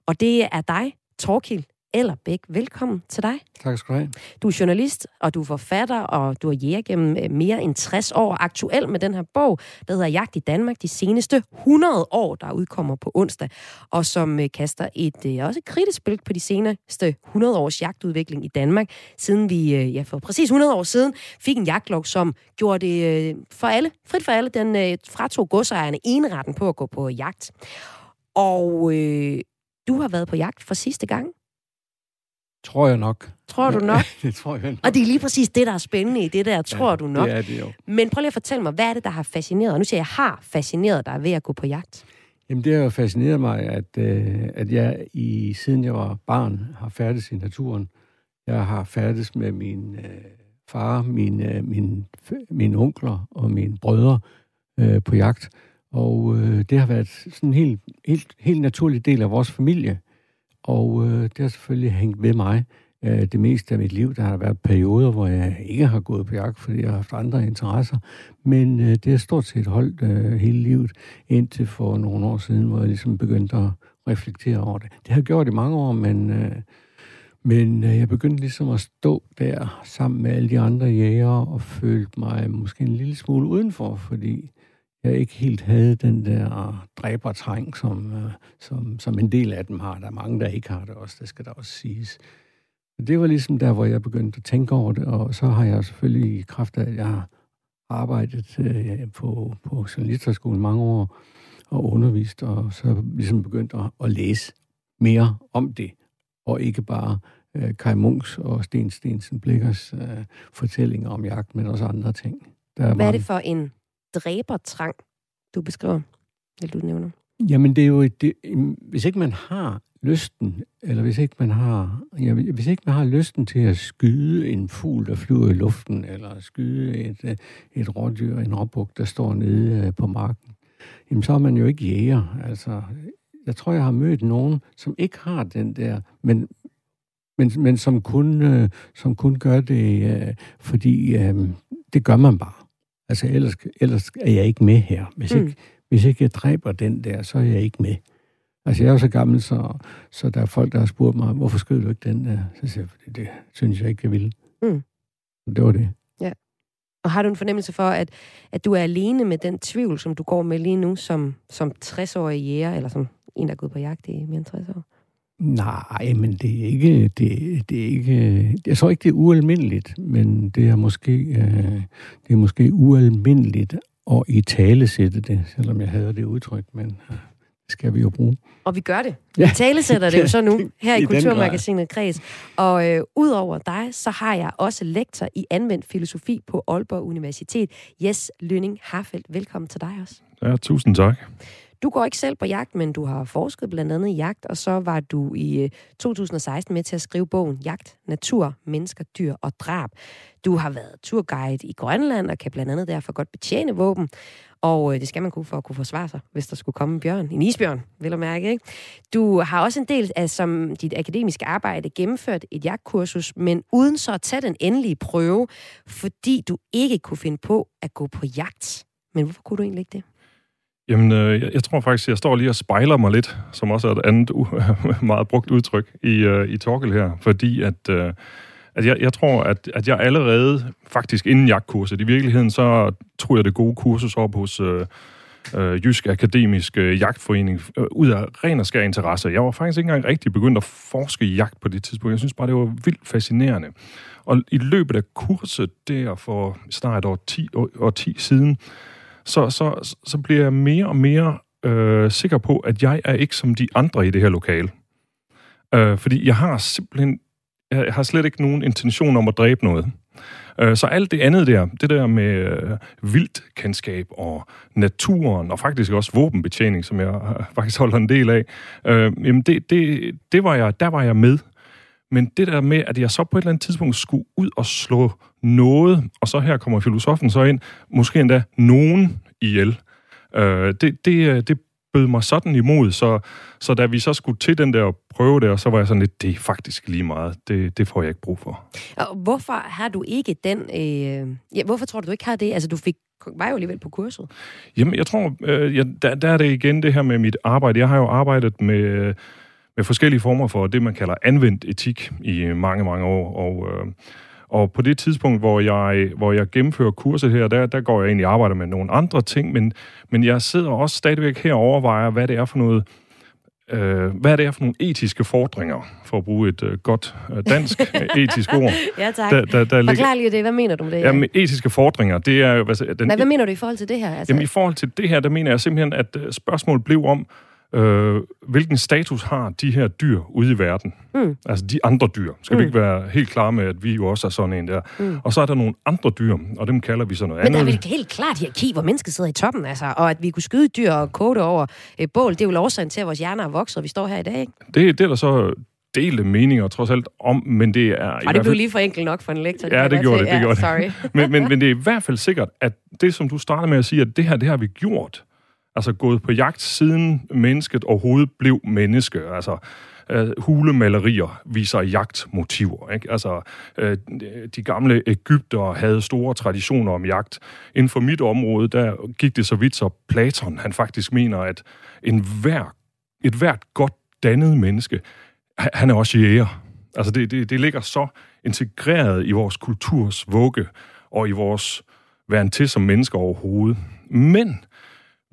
Og det er dig, Torkild Ellerbæk. Velkommen til dig. Tak skal du have. Du er journalist, og du er forfatter, og du har jæger gennem øh, mere end 60 år. Aktuel med den her bog, der hedder Jagt i Danmark, de seneste 100 år, der udkommer på onsdag, og som øh, kaster et øh, også et kritisk blik på de seneste 100 års jagtudvikling i Danmark, siden vi ja, for præcis 100 år siden fik en jagtlov, som gjorde det for alle, frit for alle, den fratog godsejerne enretten på at gå på jagt. Og øh, du har været på jagt for sidste gang Tror jeg nok. Tror du nok? det tror jeg nok. Og det er lige præcis det, der er spændende i det der, tror ja, du nok. det er det jo. Men prøv lige at fortælle mig, hvad er det, der har fascineret dig? Nu siger jeg, har fascineret dig ved at gå på jagt. Jamen, det har jo fascineret mig, at, øh, at jeg i, siden jeg var barn har færdes i naturen. Jeg har færdes med min øh, far, min, øh, min, mine onkler og mine brødre øh, på jagt. Og øh, det har været sådan en helt, helt, helt naturlig del af vores familie og øh, det har selvfølgelig hængt ved mig øh, det meste af mit liv. Der har været perioder, hvor jeg ikke har gået på jagt, fordi jeg har haft andre interesser. Men øh, det har stort set holdt øh, hele livet, indtil for nogle år siden, hvor jeg ligesom begyndte at reflektere over det. Det har jeg gjort i mange år, men, øh, men øh, jeg begyndte ligesom at stå der sammen med alle de andre jæger og følte mig måske en lille smule udenfor, fordi jeg ikke helt havde den der dræbertræng, som, øh, som, som en del af dem har. Der er mange, der ikke har det også, det skal der også siges. Det var ligesom der, hvor jeg begyndte at tænke over det, og så har jeg selvfølgelig i kraft af, at jeg har arbejdet øh, på, på journalisterskolen mange år og undervist, og så ligesom begyndt at, at læse mere om det, og ikke bare øh, Kai Munks og Sten Stensen Blikkers øh, fortællinger om jagt, men også andre ting. Der er Hvad er det for en dræbertrang, du beskriver, eller du nævner? Jamen, det er jo, det, hvis ikke man har lysten, eller hvis ikke man har, ja, hvis ikke man har lysten til at skyde en fugl, der flyver i luften, eller skyde et, øh, et rådyr, en råbuk, der står nede øh, på marken, jamen så er man jo ikke jæger. Altså, jeg tror, jeg har mødt nogen, som ikke har den der, men, men, men som, kun, øh, som kun gør det, øh, fordi det gør man bare. Altså, ellers, ellers er jeg ikke med her. Hvis, mm. ikke, hvis ikke jeg dræber den der, så er jeg ikke med. Altså, jeg er jo så gammel, så, så der er folk, der har spurgt mig, hvorfor skød du ikke den der? Så siger jeg, det synes jeg ikke, jeg ville. Mm. Det var det. Ja. Og har du en fornemmelse for, at, at du er alene med den tvivl, som du går med lige nu som, som 60-årig jæger, eller som en, der er gået på jagt i mere end 60 år? Nej, men det er ikke, det, det er ikke, jeg tror ikke, det er ualmindeligt, men det er måske, øh, det er måske ualmindeligt at i tale sætte det, selvom jeg havde det udtryk, men øh, det skal vi jo bruge. Og vi gør det. Vi tale sætter det jo så nu, her i, I Kulturmagasinet Kreds. Og øh, udover dig, så har jeg også lektor i anvendt filosofi på Aalborg Universitet. Jes Lønning Harfeldt, velkommen til dig også. Ja, tusind tak. Du går ikke selv på jagt, men du har forsket blandt andet i jagt, og så var du i øh, 2016 med til at skrive bogen Jagt, Natur, Mennesker, Dyr og Drab. Du har været turguide i Grønland og kan blandt andet derfor godt betjene våben. Og øh, det skal man kunne for at kunne forsvare sig, hvis der skulle komme en bjørn. En isbjørn, vil jeg mærke. Ikke? Du har også en del af som dit akademiske arbejde gennemført et jagtkursus, men uden så at tage den endelige prøve, fordi du ikke kunne finde på at gå på jagt. Men hvorfor kunne du egentlig ikke det? Jamen, øh, jeg, jeg tror faktisk, jeg står lige og spejler mig lidt, som også er et andet uh, meget brugt udtryk i, øh, i Torkel her, fordi at, øh, at jeg, jeg tror, at, at jeg allerede, faktisk inden jagtkurset, i virkeligheden, så tror jeg det gode kursus op hos øh, øh, Jysk Akademisk øh, Jagtforening, øh, ud af ren og skær interesse. Jeg var faktisk ikke engang rigtig begyndt at forske i jagt på det tidspunkt. Jeg synes bare, det var vildt fascinerende. Og i løbet af kurset der for snart år 10, år, år 10 siden, så, så, så bliver jeg mere og mere øh, sikker på, at jeg er ikke som de andre i det her lokale. Øh, fordi jeg har simpelthen, jeg har slet ikke nogen intention om at dræbe noget. Øh, så alt det andet der, det der med øh, vildkendskab og naturen, og faktisk også våbenbetjening, som jeg øh, faktisk holder en del af, øh, jamen det, det, det var jeg, der var jeg med. Men det der med, at jeg så på et eller andet tidspunkt skulle ud og slå noget, og så her kommer filosofen så ind, måske endda nogen ihjel, øh, det, det, det bød mig sådan imod, så, så da vi så skulle til den der prøve der, så var jeg sådan lidt, det er faktisk lige meget, det, det får jeg ikke brug for. Og hvorfor har du ikke den, øh, ja, hvorfor tror du, du ikke har det? Altså, du fik var jo alligevel på kurset. Jamen, jeg tror, øh, ja, der, der er det igen det her med mit arbejde. Jeg har jo arbejdet med med forskellige former for det, man kalder anvendt etik i mange, mange år. Og, øh, og på det tidspunkt, hvor jeg, hvor jeg gennemfører kurset her, der, der går jeg egentlig og arbejder med nogle andre ting, men, men jeg sidder også stadigvæk her og overvejer, hvad det er for noget, øh, hvad er det for nogle etiske fordringer, for at bruge et øh, godt øh, dansk etisk ord. ja, tak. Der, der, der Forklar lige det. Hvad mener du med det? Jamen, etiske fordringer, det er... Hvad, den, hvad, hvad mener du i forhold til det her? Altså? Jamen, i forhold til det her, der mener jeg simpelthen, at øh, spørgsmålet blev om, øh, hvilken status har de her dyr ude i verden? Mm. Altså de andre dyr. Skal mm. vi ikke være helt klar med, at vi jo også er sådan en der? Mm. Og så er der nogle andre dyr, og dem kalder vi så noget Men andet. Men der er vel helt klart hierarki, hvor mennesket sidder i toppen, altså, og at vi kunne skyde dyr og kode over et bål, det er jo årsagen til, at vores hjerner er vokset, og vi står her i dag, ikke? Det, det er der så delte meninger trods alt om, men det er... Og det blev lige for enkelt nok for en lektor. Ja, det gjorde det, det, ja, gjorde det. Sorry. men, men, men det er i hvert fald sikkert, at det, som du starter med at sige, at det her, det har vi gjort altså gået på jagt siden mennesket overhovedet blev menneske. Altså, øh, hulemalerier viser jagtmotiver. Ikke? Altså, øh, de gamle Ægypter havde store traditioner om jagt. Inden for mit område, der gik det så vidt, så Platon han faktisk mener, at en hver, et hvert godt dannet menneske, han er også jæger. Altså, det, det, det ligger så integreret i vores kulturs vugge og i vores væren til som mennesker overhovedet. Men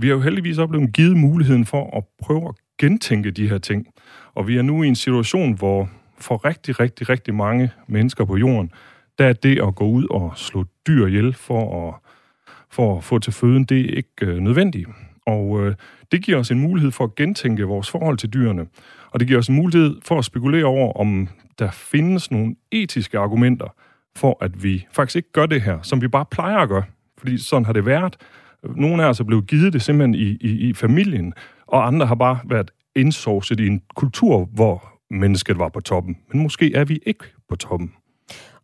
vi har jo heldigvis oplevet givet muligheden for at prøve at gentænke de her ting. Og vi er nu i en situation, hvor for rigtig, rigtig, rigtig mange mennesker på jorden, der er det at gå ud og slå dyr ihjel for at, for at få til føden, det er ikke øh, nødvendigt. Og øh, det giver os en mulighed for at gentænke vores forhold til dyrene. Og det giver os en mulighed for at spekulere over, om der findes nogle etiske argumenter for, at vi faktisk ikke gør det her, som vi bare plejer at gøre. Fordi sådan har det været. Nogle af os er blevet givet det simpelthen i, i, i familien, og andre har bare været indsourcet i en kultur, hvor mennesket var på toppen. Men måske er vi ikke på toppen.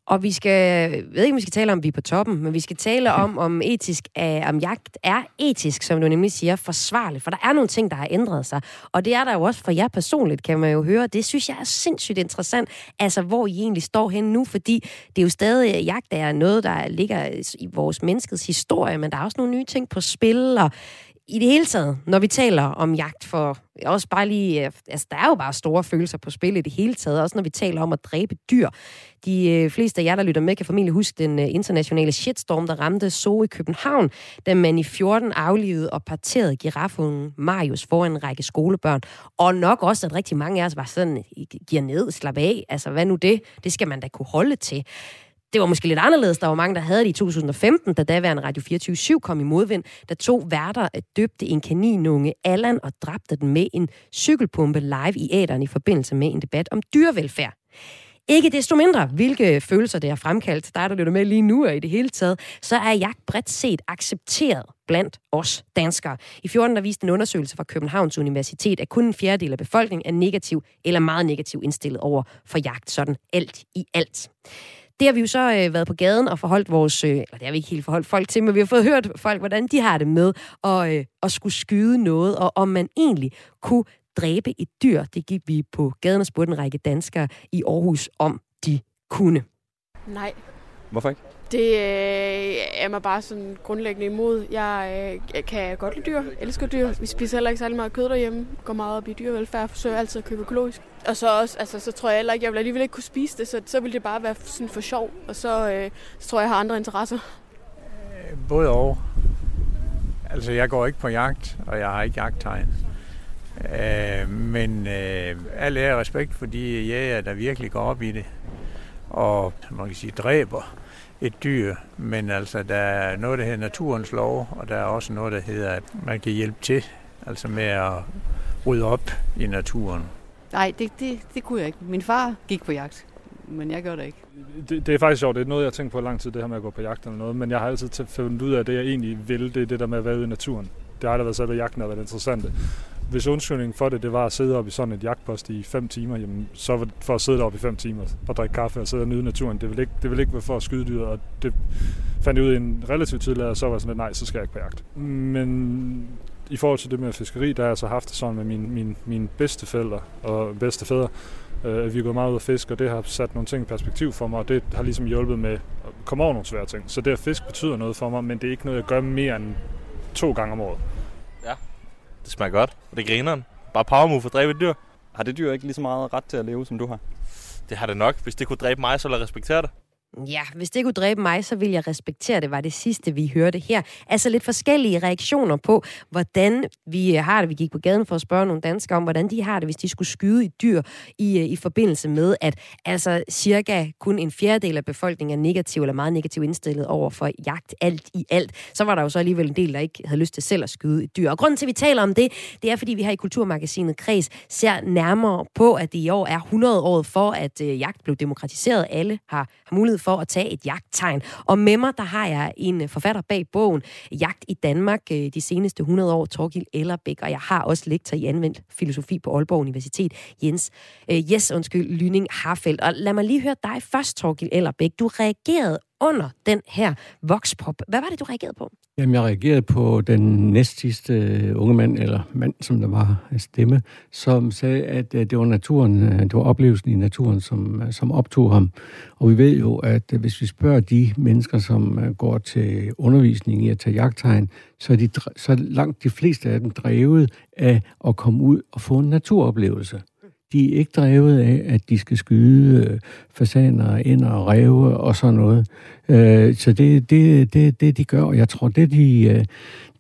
Og vi skal, jeg ved ikke, om vi skal tale om, vi er på toppen, men vi skal tale om, om etisk, øh, om jagt er etisk, som du nemlig siger, forsvarligt. For der er nogle ting, der har ændret sig. Og det er der jo også for jer personligt, kan man jo høre. Det synes jeg er sindssygt interessant, altså hvor I egentlig står hen nu, fordi det er jo stadig, jagt er noget, der ligger i vores menneskets historie, men der er også nogle nye ting på spil, og i det hele taget, når vi taler om jagt for også bare lige, øh, altså der er jo bare store følelser på spil i det hele taget, også når vi taler om at dræbe dyr. De øh, fleste af jer, der lytter med, kan formentlig huske den øh, internationale shitstorm, der ramte Zoo i København, da man i 14 aflivede og parterede giraffen Marius foran en række skolebørn. Og nok også, at rigtig mange af os var sådan, giver ned, slap af, altså hvad nu det? Det skal man da kunne holde til. Det var måske lidt anderledes. Der var mange, der havde det i 2015, da daværende Radio 24 kom i modvind, da to værter øh, døbte en kaninunge, Allan, og dræbte den med en cykelpumpe live i æderen i forbindelse med en debat om dyrevelfærd. Ikke desto mindre, hvilke følelser det har fremkaldt, der er der lytter med lige nu og i det hele taget, så er jagt bredt set accepteret blandt os danskere. I 14 der viste en undersøgelse fra Københavns Universitet, at kun en fjerdedel af befolkningen er negativ eller meget negativ indstillet over for jagt, sådan alt i alt. Det har vi jo så øh, været på gaden og forholdt vores, øh, eller det har vi ikke helt forholdt folk til, men vi har fået hørt folk, hvordan de har det med at, øh, at skulle skyde noget, og om man egentlig kunne dræbe et dyr. Det gik vi på gaden og spurgte en række danskere i Aarhus, om de kunne. Nej. Hvorfor ikke? Det øh, er mig bare sådan grundlæggende imod. Jeg, øh, jeg kan godt lide dyr, elsker dyr. Vi spiser heller ikke særlig meget kød derhjemme. Går meget op i dyrevelfærd, forsøger altid at købe økologisk. Og så også, altså, så tror jeg heller ikke, jeg vil alligevel ikke kunne spise det, så, så vil det bare være sådan for sjov. Og så, øh, så tror jeg, jeg har andre interesser. Både og. Altså, jeg går ikke på jagt, og jeg har ikke jagttegn. Øh, men øh, alle er respekt for de jæger, der virkelig går op i det. Og man kan sige, dræber et dyr, men altså der er noget, der hedder naturens lov, og der er også noget, der hedder, at man kan hjælpe til, altså med at rydde op i naturen. Nej, det, det, det kunne jeg ikke. Min far gik på jagt, men jeg gjorde det ikke. Det, det er faktisk sjovt. Det er noget, jeg har tænkt på lang tid, det her med at gå på jagt eller noget. Men jeg har altid fundet ud af, at det, jeg egentlig vil, det er det der med at være ude i naturen. Det har da været selve jagten, der har været interessant. Hvis undskyldningen for det, det var at sidde op i sådan et jagtpost i 5 timer, jamen, så var det for at sidde deroppe i 5 timer og drikke kaffe og sidde og nyde naturen. Det vil ikke, det vil ikke være for at skyde dyr, og det fandt jeg ud i en relativt tidlig, og så var jeg sådan lidt, nej, så skal jeg ikke på jagt. Men i forhold til det med fiskeri, der har jeg så haft det sådan med mine, mine, mine bedste og bedstefædre, øh, at vi er gået meget ud at fiske, og det har sat nogle ting i perspektiv for mig, og det har ligesom hjulpet med at komme over nogle svære ting. Så det at fisk betyder noget for mig, men det er ikke noget, jeg gør mere end to gange om året. Ja, det smager godt, og det griner Bare power move for at dræbe et dyr. Har det dyr ikke lige så meget ret til at leve, som du har? Det har det nok. Hvis det kunne dræbe mig, så ville jeg respektere det. Ja, hvis det kunne dræbe mig, så ville jeg respektere det, var det sidste, vi hørte her. Altså lidt forskellige reaktioner på, hvordan vi øh, har det. Vi gik på gaden for at spørge nogle danskere om, hvordan de har det, hvis de skulle skyde et dyr i, øh, i forbindelse med, at altså cirka kun en fjerdedel af befolkningen er negativ eller meget negativ indstillet over for jagt alt i alt. Så var der jo så alligevel en del, der ikke havde lyst til selv at skyde et dyr. Og grunden til, at vi taler om det, det er, fordi vi her i Kulturmagasinet Kreds ser nærmere på, at det i år er 100 år for, at øh, jagt blev demokratiseret. Alle har, har mulighed for for at tage et jagttegn. Og med mig, der har jeg en øh, forfatter bag bogen Jagt i Danmark øh, de seneste 100 år, Torgild Ellerbæk, og jeg har også lektor i anvendt filosofi på Aalborg Universitet, Jens, øh, yes, undskyld, Lyning Harfeldt. Og lad mig lige høre dig først, Torgild Ellerbæk. Du reagerede under den her vokspop. Hvad var det, du reagerede på? Jamen, jeg reagerede på den næstsidste øh, unge mand, eller mand, som der var af stemme, som sagde, at øh, det var naturen, øh, det var oplevelsen i naturen, som, som optog ham. Og vi ved jo, at hvis vi spørger de mennesker, som går til undervisning i at tage jagttegn, så er, de, så langt de fleste af dem drevet af at komme ud og få en naturoplevelse. De er ikke drevet af, at de skal skyde øh, fasaner, ind og ræve og sådan noget. Øh, så det det, det, det, de gør, og jeg tror, det de, øh,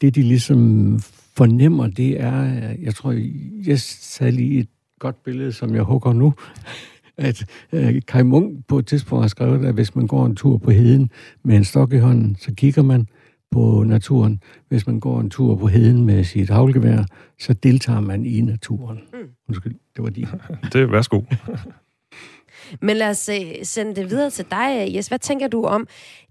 det, de ligesom fornemmer, det er, øh, jeg tror, jeg sad lige et godt billede, som jeg hugger nu, at øh, Kai Munk på et tidspunkt har skrevet, at hvis man går en tur på heden med en stok i hånden, så kigger man på naturen. Hvis man går en tur på heden med sit havlgevær, så deltager man i naturen. Mm. Undskyld, det var de. det er værsgo. Men lad os øh, sende det videre til dig, Jes. Hvad tænker du om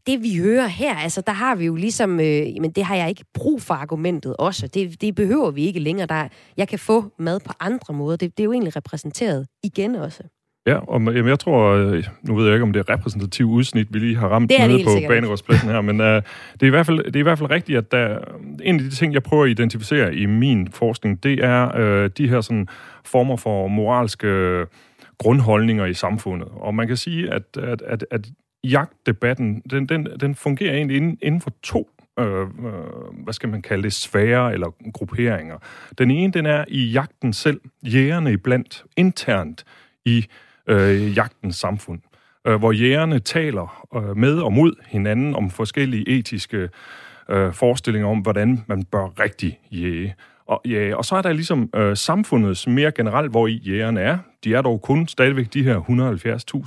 det, vi hører her? Altså, der har vi jo ligesom, øh, men det har jeg ikke brug for argumentet også. Det, det behøver vi ikke længere. Der, jeg kan få mad på andre måder. Det, det er jo egentlig repræsenteret igen også. Ja, og jamen, jeg tror, øh, nu ved jeg ikke, om det er repræsentativt udsnit, vi lige har ramt nede på. Banegårdspladsen her, men uh, det, er i hvert fald, det er i hvert fald rigtigt, at der, en af de ting, jeg prøver at identificere i min forskning, det er uh, de her sådan, former for moralske grundholdninger i samfundet. Og man kan sige, at, at, at, at jagtdebatten, den, den, den fungerer egentlig inden, inden for to øh, øh, hvad skal man kalde det, sfære eller grupperinger. Den ene, den er i jagten selv, jægerne iblandt, internt i øh, jagtens samfund, øh, hvor jægerne taler øh, med og mod hinanden om forskellige etiske øh, forestillinger om, hvordan man bør rigtig jæge. Og, ja, og så er der ligesom øh, samfundets mere generelt, hvor i jægerne er. De er dog kun stadigvæk de her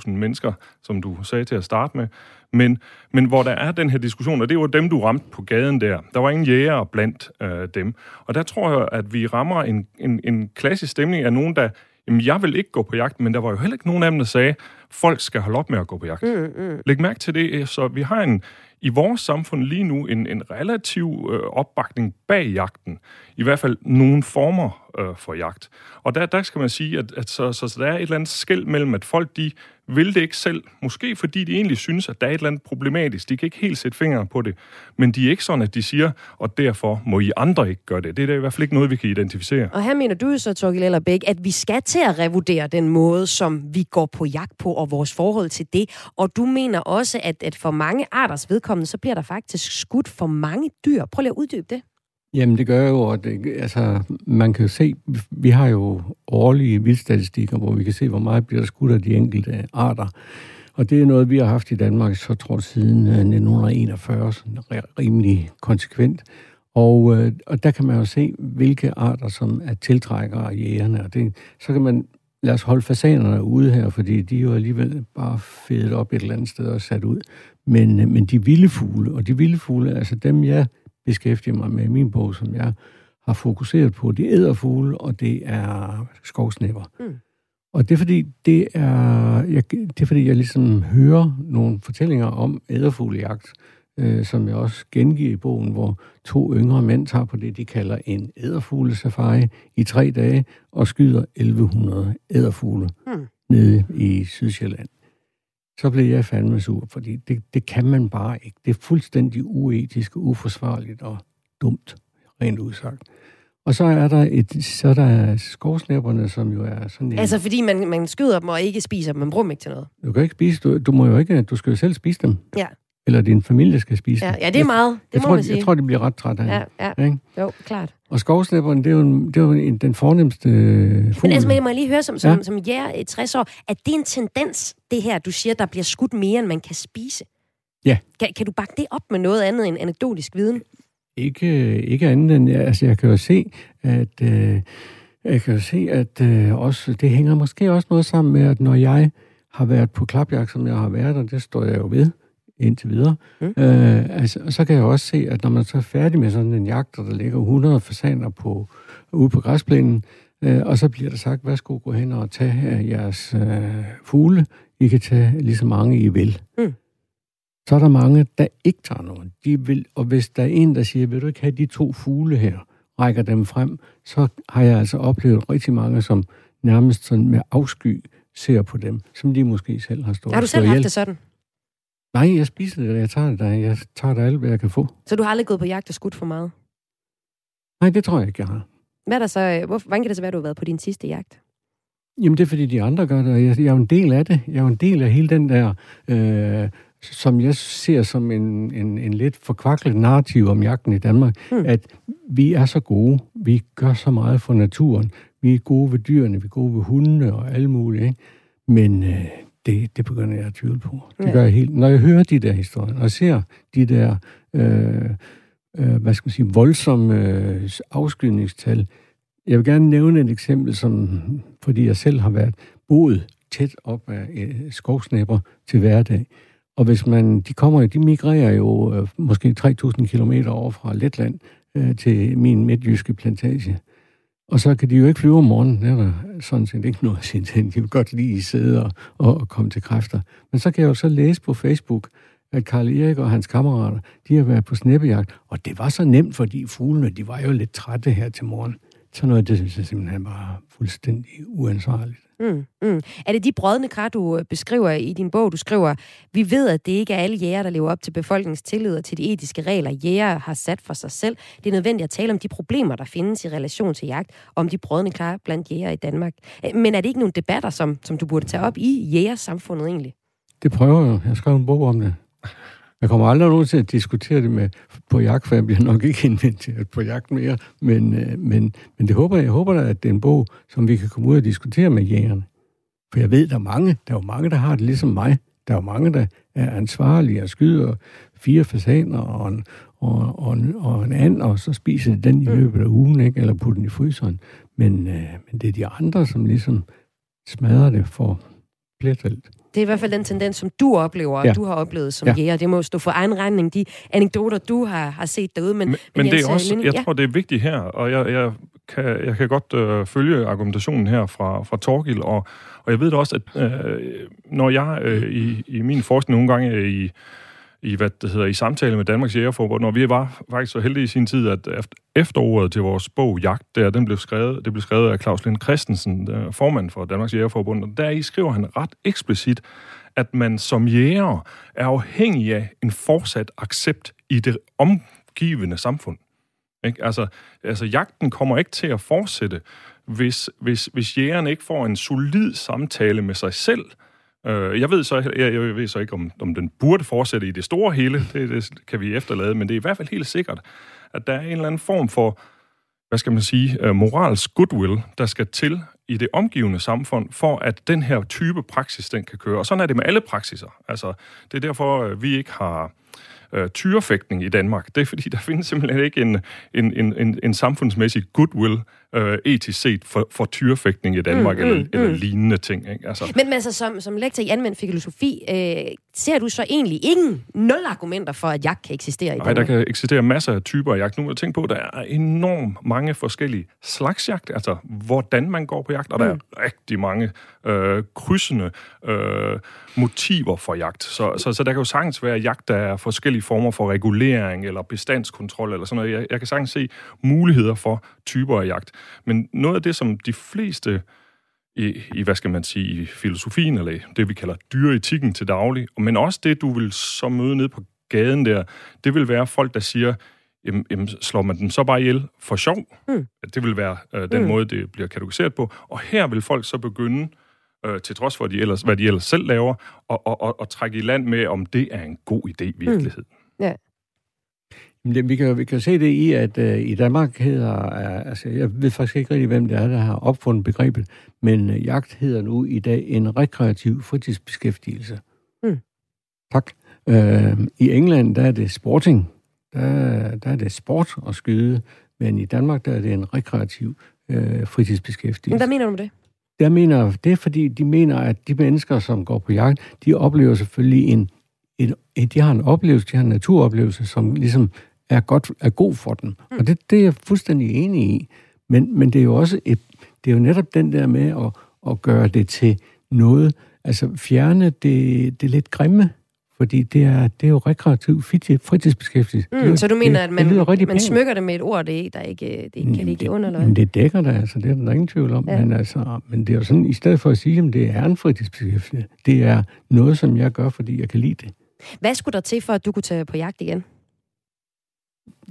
170.000 mennesker, som du sagde til at starte med. Men, men hvor der er den her diskussion, og det var dem, du ramte på gaden der. Der var ingen jæger blandt øh, dem. Og der tror jeg, at vi rammer en, en, en klassisk stemning af nogen, der jamen, jeg vil ikke gå på jagt, men der var jo heller ikke nogen af dem, der sagde, folk skal holde op med at gå på jagt. Mm, mm. Læg mærke til det, så vi har en, i vores samfund lige nu en, en relativ øh, opbakning bag jagten. I hvert fald nogle former øh, for jagt. Og der, der skal man sige, at, at så, så, så der er et eller andet skæld mellem, at folk de vil det ikke selv. Måske fordi de egentlig synes, at der er et eller andet problematisk. De kan ikke helt sætte fingre på det. Men de er ikke sådan, at de siger, og derfor må I andre ikke gøre det. Det er da i hvert fald ikke noget, vi kan identificere. Og her mener du så, Torgild Ellerbæk, at vi skal til at revurdere den måde, som vi går på jagt på, og vores forhold til det. Og du mener også, at, at for mange arters vedkommende, så bliver der faktisk skudt for mange dyr. Prøv lige at uddybe det. Jamen, det gør jo, at altså, man kan jo se, vi har jo årlige vildstatistikker, hvor vi kan se, hvor meget bliver der skudt af de enkelte arter. Og det er noget, vi har haft i Danmark, så tror jeg, siden øh, 1941, sådan rimelig konsekvent. Og, øh, og der kan man jo se, hvilke arter, som er tiltrækkere af jægerne. Og det, så kan man, lad os holde fasanerne ude her, fordi de er jo alligevel bare fedet op et eller andet sted og sat ud. Men, øh, men de vilde fugle, og de vilde fugle, altså dem, jeg beskæftiger mig med i min bog, som jeg har fokuseret på, det er æderfugle, og det er skovsnæpper. Mm. Og det er fordi, det er, jeg, det er fordi, jeg ligesom hører nogle fortællinger om æderfuglejagt, øh, som jeg også gengiver i bogen, hvor to yngre mænd tager på det, de kalder en æderfuglesafari i tre dage og skyder 1100 æderfugle Hmm. nede i Sydsjælland. Så blev jeg fandme sur, fordi det, det kan man bare ikke. Det er fuldstændig uetisk, uforsvarligt og dumt, rent udsagt. Og så er der, et, så er der skovsnæpperne, som jo er sådan en... Altså, fordi man, man skyder dem og ikke spiser dem. Man bruger dem ikke til noget. Du kan ikke spise, du, du må jo ikke, du skal jo selv spise dem. Ja. Eller din familie skal spise Ja, dem. ja, det er meget. Det jeg må tror, man sige. Jeg tror, de bliver ret trætte af Ja, ja. ikke? Jo, klart. Og skovsnæpperne, det er jo, en, det er jo en, den fornemmeste øh, fugl. Men altså, jeg må lige høre som, som, Ja. ja. som jæger i 60 år, at det er en tendens, det her, du siger, der bliver skudt mere, end man kan spise. Ja. Kan, kan du bakke det op med noget andet end anekdotisk viden? Ikke, ikke andet end, altså jeg kan jo se, at, øh, jeg kan jo se, at øh, også, det hænger måske også noget sammen med, at når jeg har været på klapjagt, som jeg har været, og det står jeg jo ved indtil videre, mm. øh, altså, så kan jeg også se, at når man så er færdig med sådan en jagt, og der ligger 100 fasaner på, ude på græsplænen, øh, og så bliver der sagt, værsgo, gå hen og tage øh, jeres øh, fugle, I kan tage lige så mange I vil. Mm. Så er der mange, der ikke tager nogen. De vil, og hvis der er en, der siger, vil du ikke have de to fugle her, rækker dem frem, så har jeg altså oplevet rigtig mange, som nærmest sådan med afsky ser på dem, som de måske selv har stået Har du og selv haft det sådan? Nej, jeg spiser det, jeg tager det der. Jeg tager det alt, hvad jeg kan få. Så du har aldrig gået på jagt og skudt for meget? Nej, det tror jeg ikke, jeg har. Hvad er der så, øh, hvor, hvordan kan det så være, at du har været på din sidste jagt? Jamen, det er fordi, de andre gør det, og jeg, jeg er jo en del af det. Jeg er jo en del af hele den der, øh, som jeg ser som en, en, en lidt forkvaklet narrativ om jagten i Danmark, mm. at vi er så gode, vi gør så meget for naturen, vi er gode ved dyrene, vi er gode ved hundene og alle mulige, ikke? men øh, det, det begynder jeg at tvivle på. Det Ja. gør jeg helt. Når jeg hører de der historier, og ser de der, øh, øh, hvad skal man sige, voldsomme øh, afskydningstal, jeg vil gerne nævne et eksempel, som, fordi jeg selv har været boet tæt op af øh, skovsnæpper til hverdag. Og hvis man, de kommer, de migrerer jo øh, måske 3.000 km over fra Letland øh, til min midtjyske plantage. Og så kan de jo ikke flyve om morgenen. Det er der sådan set ikke noget at sige til. De vil godt lige sidde og, og, komme til kræfter. Men så kan jeg jo så læse på Facebook, at Karl Erik og hans kammerater, de har været på snæppejagt. Og det var så nemt, fordi fuglene, de var jo lidt trætte her til morgen. Sådan noget, det synes jeg simpelthen bare fuldstændig uansvarligt. Mm, mm. Er det de brødne kar, du øh, beskriver i din bog? Du skriver, vi ved, at det ikke er alle jæger, der lever op til befolkningens tillid og til de etiske regler, jæger har sat for sig selv. Det er nødvendigt at tale om de problemer, der findes i relation til jagt, og om de brødne kar blandt jæger i Danmark. Øh, Men er det ikke nogle debatter, som, som du burde tage op i jægersamfundet egentlig? Det prøver jeg. Jeg skrev en bog om det. Jeg kommer aldrig nogen til at diskutere det med på jagt, for jeg bliver nok ikke inviteret på jagt mere. Men, øh, men, men det håber jeg. Jeg håber da, at det er en bog, som vi kan komme ud og diskutere med jægerne. For jeg ved, der er mange, der er jo mange, der har det ligesom mig. Der er jo mange, der er ansvarlige og skyder fire fasaner og en, og, og, en, og en and, og så spiser de den i løbet af ugen, ikke? eller putter den i fryseren. Men, øh, men det er de andre, som ligesom smadrer det for flertallet. Det er i hvert fald den tendens, som du oplever, og Ja. du har oplevet som Ja. jæger. Det må jo stå for egen regning, de anekdoter, du har, har set derude. Men, Men, men det er også, Linde- jeg ja. tror, det er vigtigt her, og jeg, jeg, kan, jeg kan godt øh, følge argumentationen her fra, fra Torgild, og, og jeg ved da også, at øh, når jeg øh, i, i min forskning nogle gange er i, i, hvad det hedder, i samtale med Danmarks Jægerforbund, når vi var faktisk så heldige i sin tid, at efter, til vores bog Jagt, der, den blev skrevet, det blev skrevet af Claus Lind Christensen, formand for Danmarks Jægerforbund, og der i skriver han ret eksplicit, at man som jæger er afhængig af en fortsat accept i det omgivende samfund. Ikke? Altså, altså, jagten kommer ikke til at fortsætte, hvis, hvis, hvis jægeren ikke får en solid samtale med sig selv. Øh, jeg ved så, jeg, jeg ved så ikke, om, om den burde fortsætte i det store hele. Det, det kan vi efterlade, men det er i hvert fald helt sikkert, at der er en eller anden form for, hvad skal man sige, øh, moralsk goodwill, der skal til i det omgivende samfund, for at den her type praksis, den kan køre. Og sådan er det med alle praksiser. Altså, det er derfor, øh, vi ikke har øh, tyrefægtning i Danmark. Det er fordi, der findes simpelthen ikke en, en, en, en, en samfundsmæssig goodwill øh, etisk set for, for tyrefægtning i Danmark, Mm, mm, mm, eller, eller mm. lignende ting. Ikke? Altså, Men, men altså, som, som lektor i anvendt filosofi, øh, ser du så egentlig ingen nul argumenter for, at jagt kan eksistere i Nej, Danmark? der kan eksistere masser af typer af jagt. Nu må jeg tænke på, at der er enormt mange forskellige slags jagt, altså hvordan man går på jagt, og der Mm. er rigtig mange øh, krydsende øh, motiver for jagt. Så, så, så der kan jo sagtens være jagt, der er forskellige former for regulering eller bestandskontrol eller sådan noget. Jeg, jeg kan sagtens se muligheder for typer af jagt. Men noget af det, som de fleste i, i, hvad skal man sige, i filosofien, eller det, vi kalder dyreetikken til daglig, men også det, du vil så møde nede på gaden der, det vil være folk, der siger, jamen, jamen, slår man den så bare ihjel for sjov? Mm. Det vil være øh, den Mm. mm. måde, det bliver kategoriseret på. Og her vil folk så begynde, øh, til trods for, de ellers, hvad de ellers selv laver, og, og, og, og trække i land med, om det er en god idé i virkeligheden. Ja. Men det, vi, kan, vi kan se det i, at øh, i Danmark hedder, øh, altså jeg ved faktisk ikke rigtig, hvem det er, der har opfundet begrebet, men øh, jagt hedder nu i dag en rekreativ fritidsbeskæftigelse. Mm. Tak. Øh, I England, der er det sporting, der, der er det sport at skyde, men i Danmark, der er det en rekreativ øh, fritidsbeskæftigelse. Men hvad mener du med det? Jeg mener, det er fordi, de mener, at de mennesker, som går på jagt, de oplever selvfølgelig en, en, en de har en oplevelse, de har en naturoplevelse, som ligesom er, godt, er god for dem. Mm. Og det, det er jeg fuldstændig enig i. Men, men det er jo også et, det er jo netop den der med at, at gøre det til noget, altså fjerne det, det lidt grimme, fordi det er, det er jo rekreativ friti- fritidsbeskæftigelse. Det Mm, jo- så du mener, det, at man, det man pænt. smykker det med et ord, det ikke, der ikke, det ikke kan ligge under? Eller? Men det dækker det, altså. Det er der ingen tvivl om. Ja. Men, altså, men det er jo sådan, i stedet for at sige, at det er en fritidsbeskæftigelse, det er noget, som jeg gør, fordi jeg kan lide det. Hvad skulle der til, for at du kunne tage på jagt igen?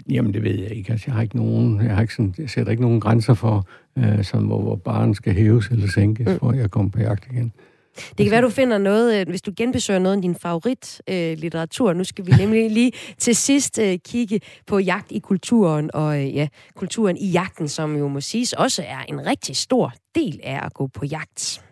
Jamen, det ved jeg ikke. Altså, jeg har ikke nogen, jeg, har ikke sådan, jeg sætter ikke nogen grænser for, øh, som, hvor, hvor barn skal hæves eller sænkes, mm. for at jeg kommer på jagt igen. Det kan være, du finder noget, øh, hvis du genbesøger noget af din favoritlitteratur. Øh, litteratur. nu skal vi nemlig lige til sidst øh, kigge på jagt i kulturen, og øh, ja, kulturen i jagten, som jo må siges også er en rigtig stor del af at gå på jagt.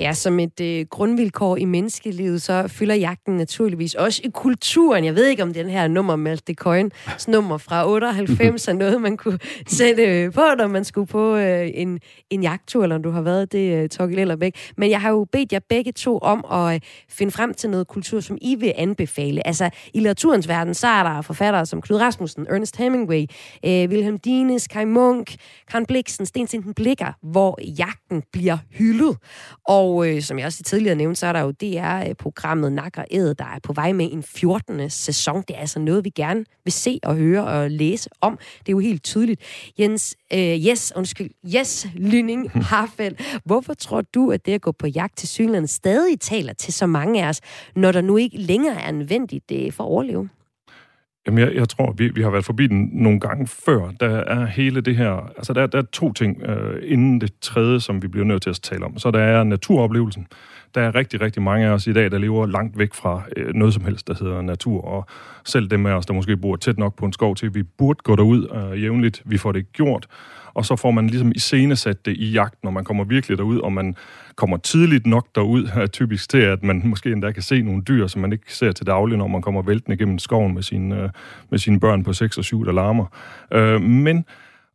Ja, som et øh, grundvilkår i menneskelivet, så fylder jagten naturligvis også i kulturen. Jeg ved ikke, om den her nummer Malte Coin nummer fra 98 er noget, man kunne sætte øh, på, når man skulle på øh, en, en jagttur, eller du har været det, øh, Torgild Ellerbæk. Men jeg har jo bedt jer begge to om at øh, finde frem til noget kultur, som I vil anbefale. Altså, i litteraturens verden, så er der forfattere som Knud Rasmussen, Ernest Hemingway, øh, Wilhelm Dines, Kai Munk, Karen Bliksen, Sten Blikker, hvor jagten bliver hyldet. Og og øh, som jeg også tidligere nævnte, så er der jo DR-programmet Nakker Æd, der er på vej med en 14. sæson. Det er altså noget, vi gerne vil se og høre og læse om. Det er jo helt tydeligt. Jens, øh, yes, undskyld, yes, Lyning Harfeldt. Hvorfor tror du, at det at gå på jagt til synligheden stadig taler til så mange af os, når der nu ikke længere er nødvendigt øh, for at overleve? Jamen, jeg, jeg tror, vi, vi har været forbi den nogle gange før. Der er hele det her... Altså, der, der er to ting øh, inden det tredje, som vi bliver nødt til at tale om. Så der er naturoplevelsen. Der er rigtig, rigtig mange af os i dag, der lever langt væk fra øh, noget som helst, der hedder natur. Og selv dem af os, der måske bor tæt nok på en skov til, vi burde gå derud øh, jævnligt. Vi får det gjort og så får man ligesom iscenesat det i jagt, når man kommer virkelig derud, og man kommer tidligt nok derud, er typisk til, at man måske endda kan se nogle dyr, som man ikke ser til daglig, når man kommer væltende gennem skoven med sine, øh, med sine børn på 6 og 7, der larmer. Øh, men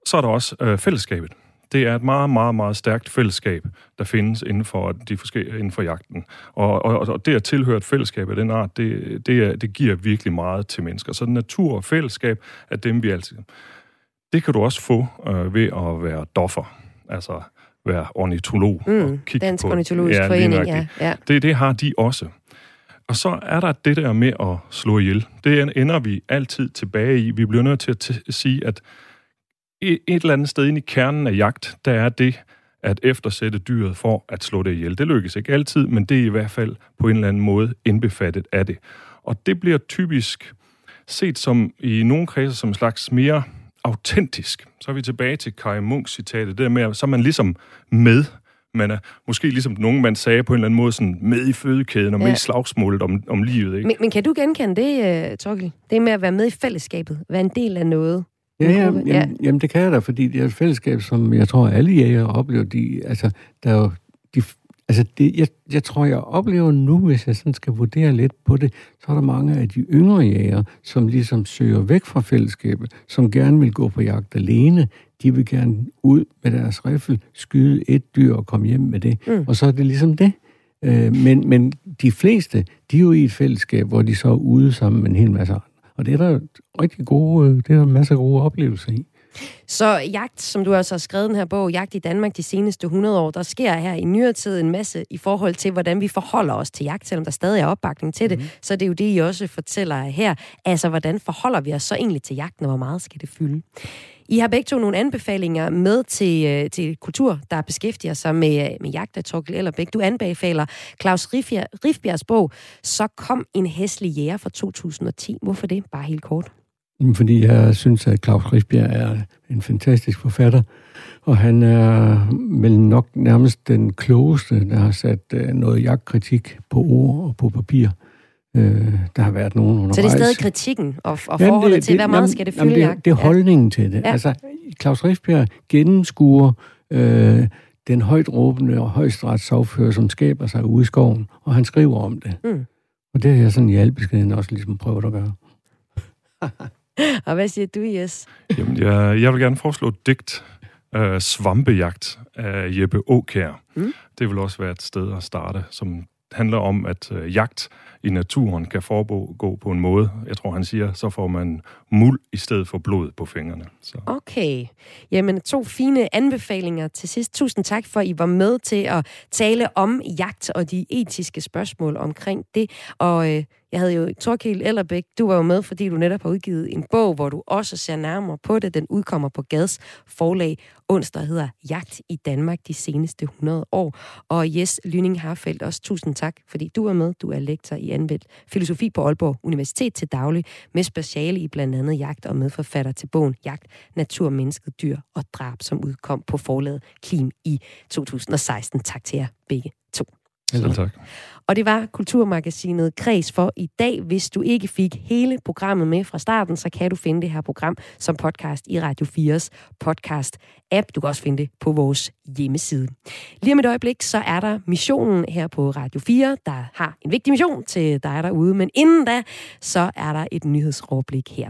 så er der også øh, fællesskabet. Det er et meget, meget, meget stærkt fællesskab, der findes inden for, de forskellige, inden for jagten. Og, og, og det at tilhøre et fællesskab af den art, det, det, er, det giver virkelig meget til mennesker. Så natur og fællesskab er dem, vi altid... Det kan du også få øh, ved at være doffer, altså være ornitolog. Mm, og kigge Dansk på, Ornitologisk ja, Forening, ja, ja. Det, det har de også. Og så er der det der med at slå ihjel. Det ender vi altid tilbage i. Vi bliver nødt til at t- sige, at et, et eller andet sted inde i kernen af jagt, der er det at eftersætte dyret for at slå det ihjel. Det lykkes ikke altid, men det er i hvert fald på en eller anden måde indbefattet af det. Og det bliver typisk set som i nogle kredser som en slags mere autentisk. Så er vi tilbage til Kai Munks citatet, det der med, at så er man ligesom med. Man er måske ligesom nogen, man sagde på en eller anden måde, sådan med i fødekæden og med ja. i slagsmålet om, om livet. Ikke? Men, men kan du genkende det, uh, Torkel? Det med at være med i fællesskabet, være en del af noget? Ja, ja, jamen, ja. jamen det kan jeg da, fordi det er et fællesskab, som jeg tror, alle jæger oplever. De, altså, der er jo Altså, det, jeg, jeg tror, jeg oplever nu, hvis jeg sådan skal vurdere lidt på det, så er der mange af de yngre jæger, som ligesom søger væk fra fællesskabet, som gerne vil gå på jagt alene. De vil gerne ud med deres riffel, skyde et dyr og komme hjem med det. Mm. Og så er det ligesom det. Øh, men, men de fleste, de er jo i et fællesskab, hvor de så er ude sammen med en hel masse andre. Og det er der rigtig gode, det er der masser af gode oplevelser i. Så jagt, som du også har skrevet den her bog, Jagt i Danmark de seneste 100 år, der sker her i nyere tid en masse i forhold til, hvordan vi forholder os til jagt, selvom der stadig er opbakning til det. Mm. Så det er jo det, I også fortæller her. Altså, hvordan forholder vi os så egentlig til jagten, og hvor meget skal det fylde? I har begge to nogle anbefalinger med til, øh, til kultur, der beskæftiger sig med, med jagt af Torkel eller begge. Du anbefaler Claus Rifbjergs bog, Så kom en hæslig jæger fra 2010. Hvorfor det? Bare helt kort. Fordi jeg synes, at Claus Rifbjerg er en fantastisk forfatter, og han er vel nok nærmest den klogeste, der har sat øh, noget jagtkritik på ord og på papir. Øh, der har været nogen undervejs. Så det er stadig kritikken og, og jamen, forholdet det, til, hvad meget skal det fylde jamen, det, det er holdningen ja. til det. Ja. Altså, Claus Rifbjerg gennemskuer øh, den højt råbende og højstrætssagfører, som skaber sig ude i skoven, og han skriver om det. Mm. Og det har jeg sådan i al beskedenhed også ligesom prøvet at gøre. Og hvad siger du, Jes? Jamen, jeg, jeg vil gerne foreslå digt, uh, Svampejagt af Jeppe Åkær. Mm. Det vil også være et sted at starte, som handler om, at øh, jagt i naturen kan foregå på en måde, jeg tror han siger, så får man muld i stedet for blod på fingrene. Så. Okay. Jamen, to fine anbefalinger til sidst. Tusind tak for, at I var med til at tale om jagt og de etiske spørgsmål omkring det. Og øh, jeg havde jo Torkild Ellerbæk, du var jo med, fordi du netop har udgivet en bog, hvor du også ser nærmere på det. Den udkommer på Gads forlag onsdag, hedder Jagt i Danmark de seneste 100 år. Og Jes Lyning Harfeldt, også tusind tak, fordi du er med. Du er lektor i anvendt filosofi på Aalborg Universitet til daglig, med speciale i blandt andet jagt og medforfatter til bogen Jagt, Natur, Mennesket, Dyr og Drab, som udkom på forlaget Klim i 2016. Tak til jer begge to. Selv tak. Og det var Kulturmagasinet Kreds for i dag. Hvis du ikke fik hele programmet med fra starten, så kan du finde det her program som podcast i Radio 4's podcast-app. Du kan også finde det på vores hjemmeside. Lige om et øjeblik, så er der missionen her på Radio 4, der har en vigtig mission til dig derude. Men inden da, så er der et nyhedsoverblik her.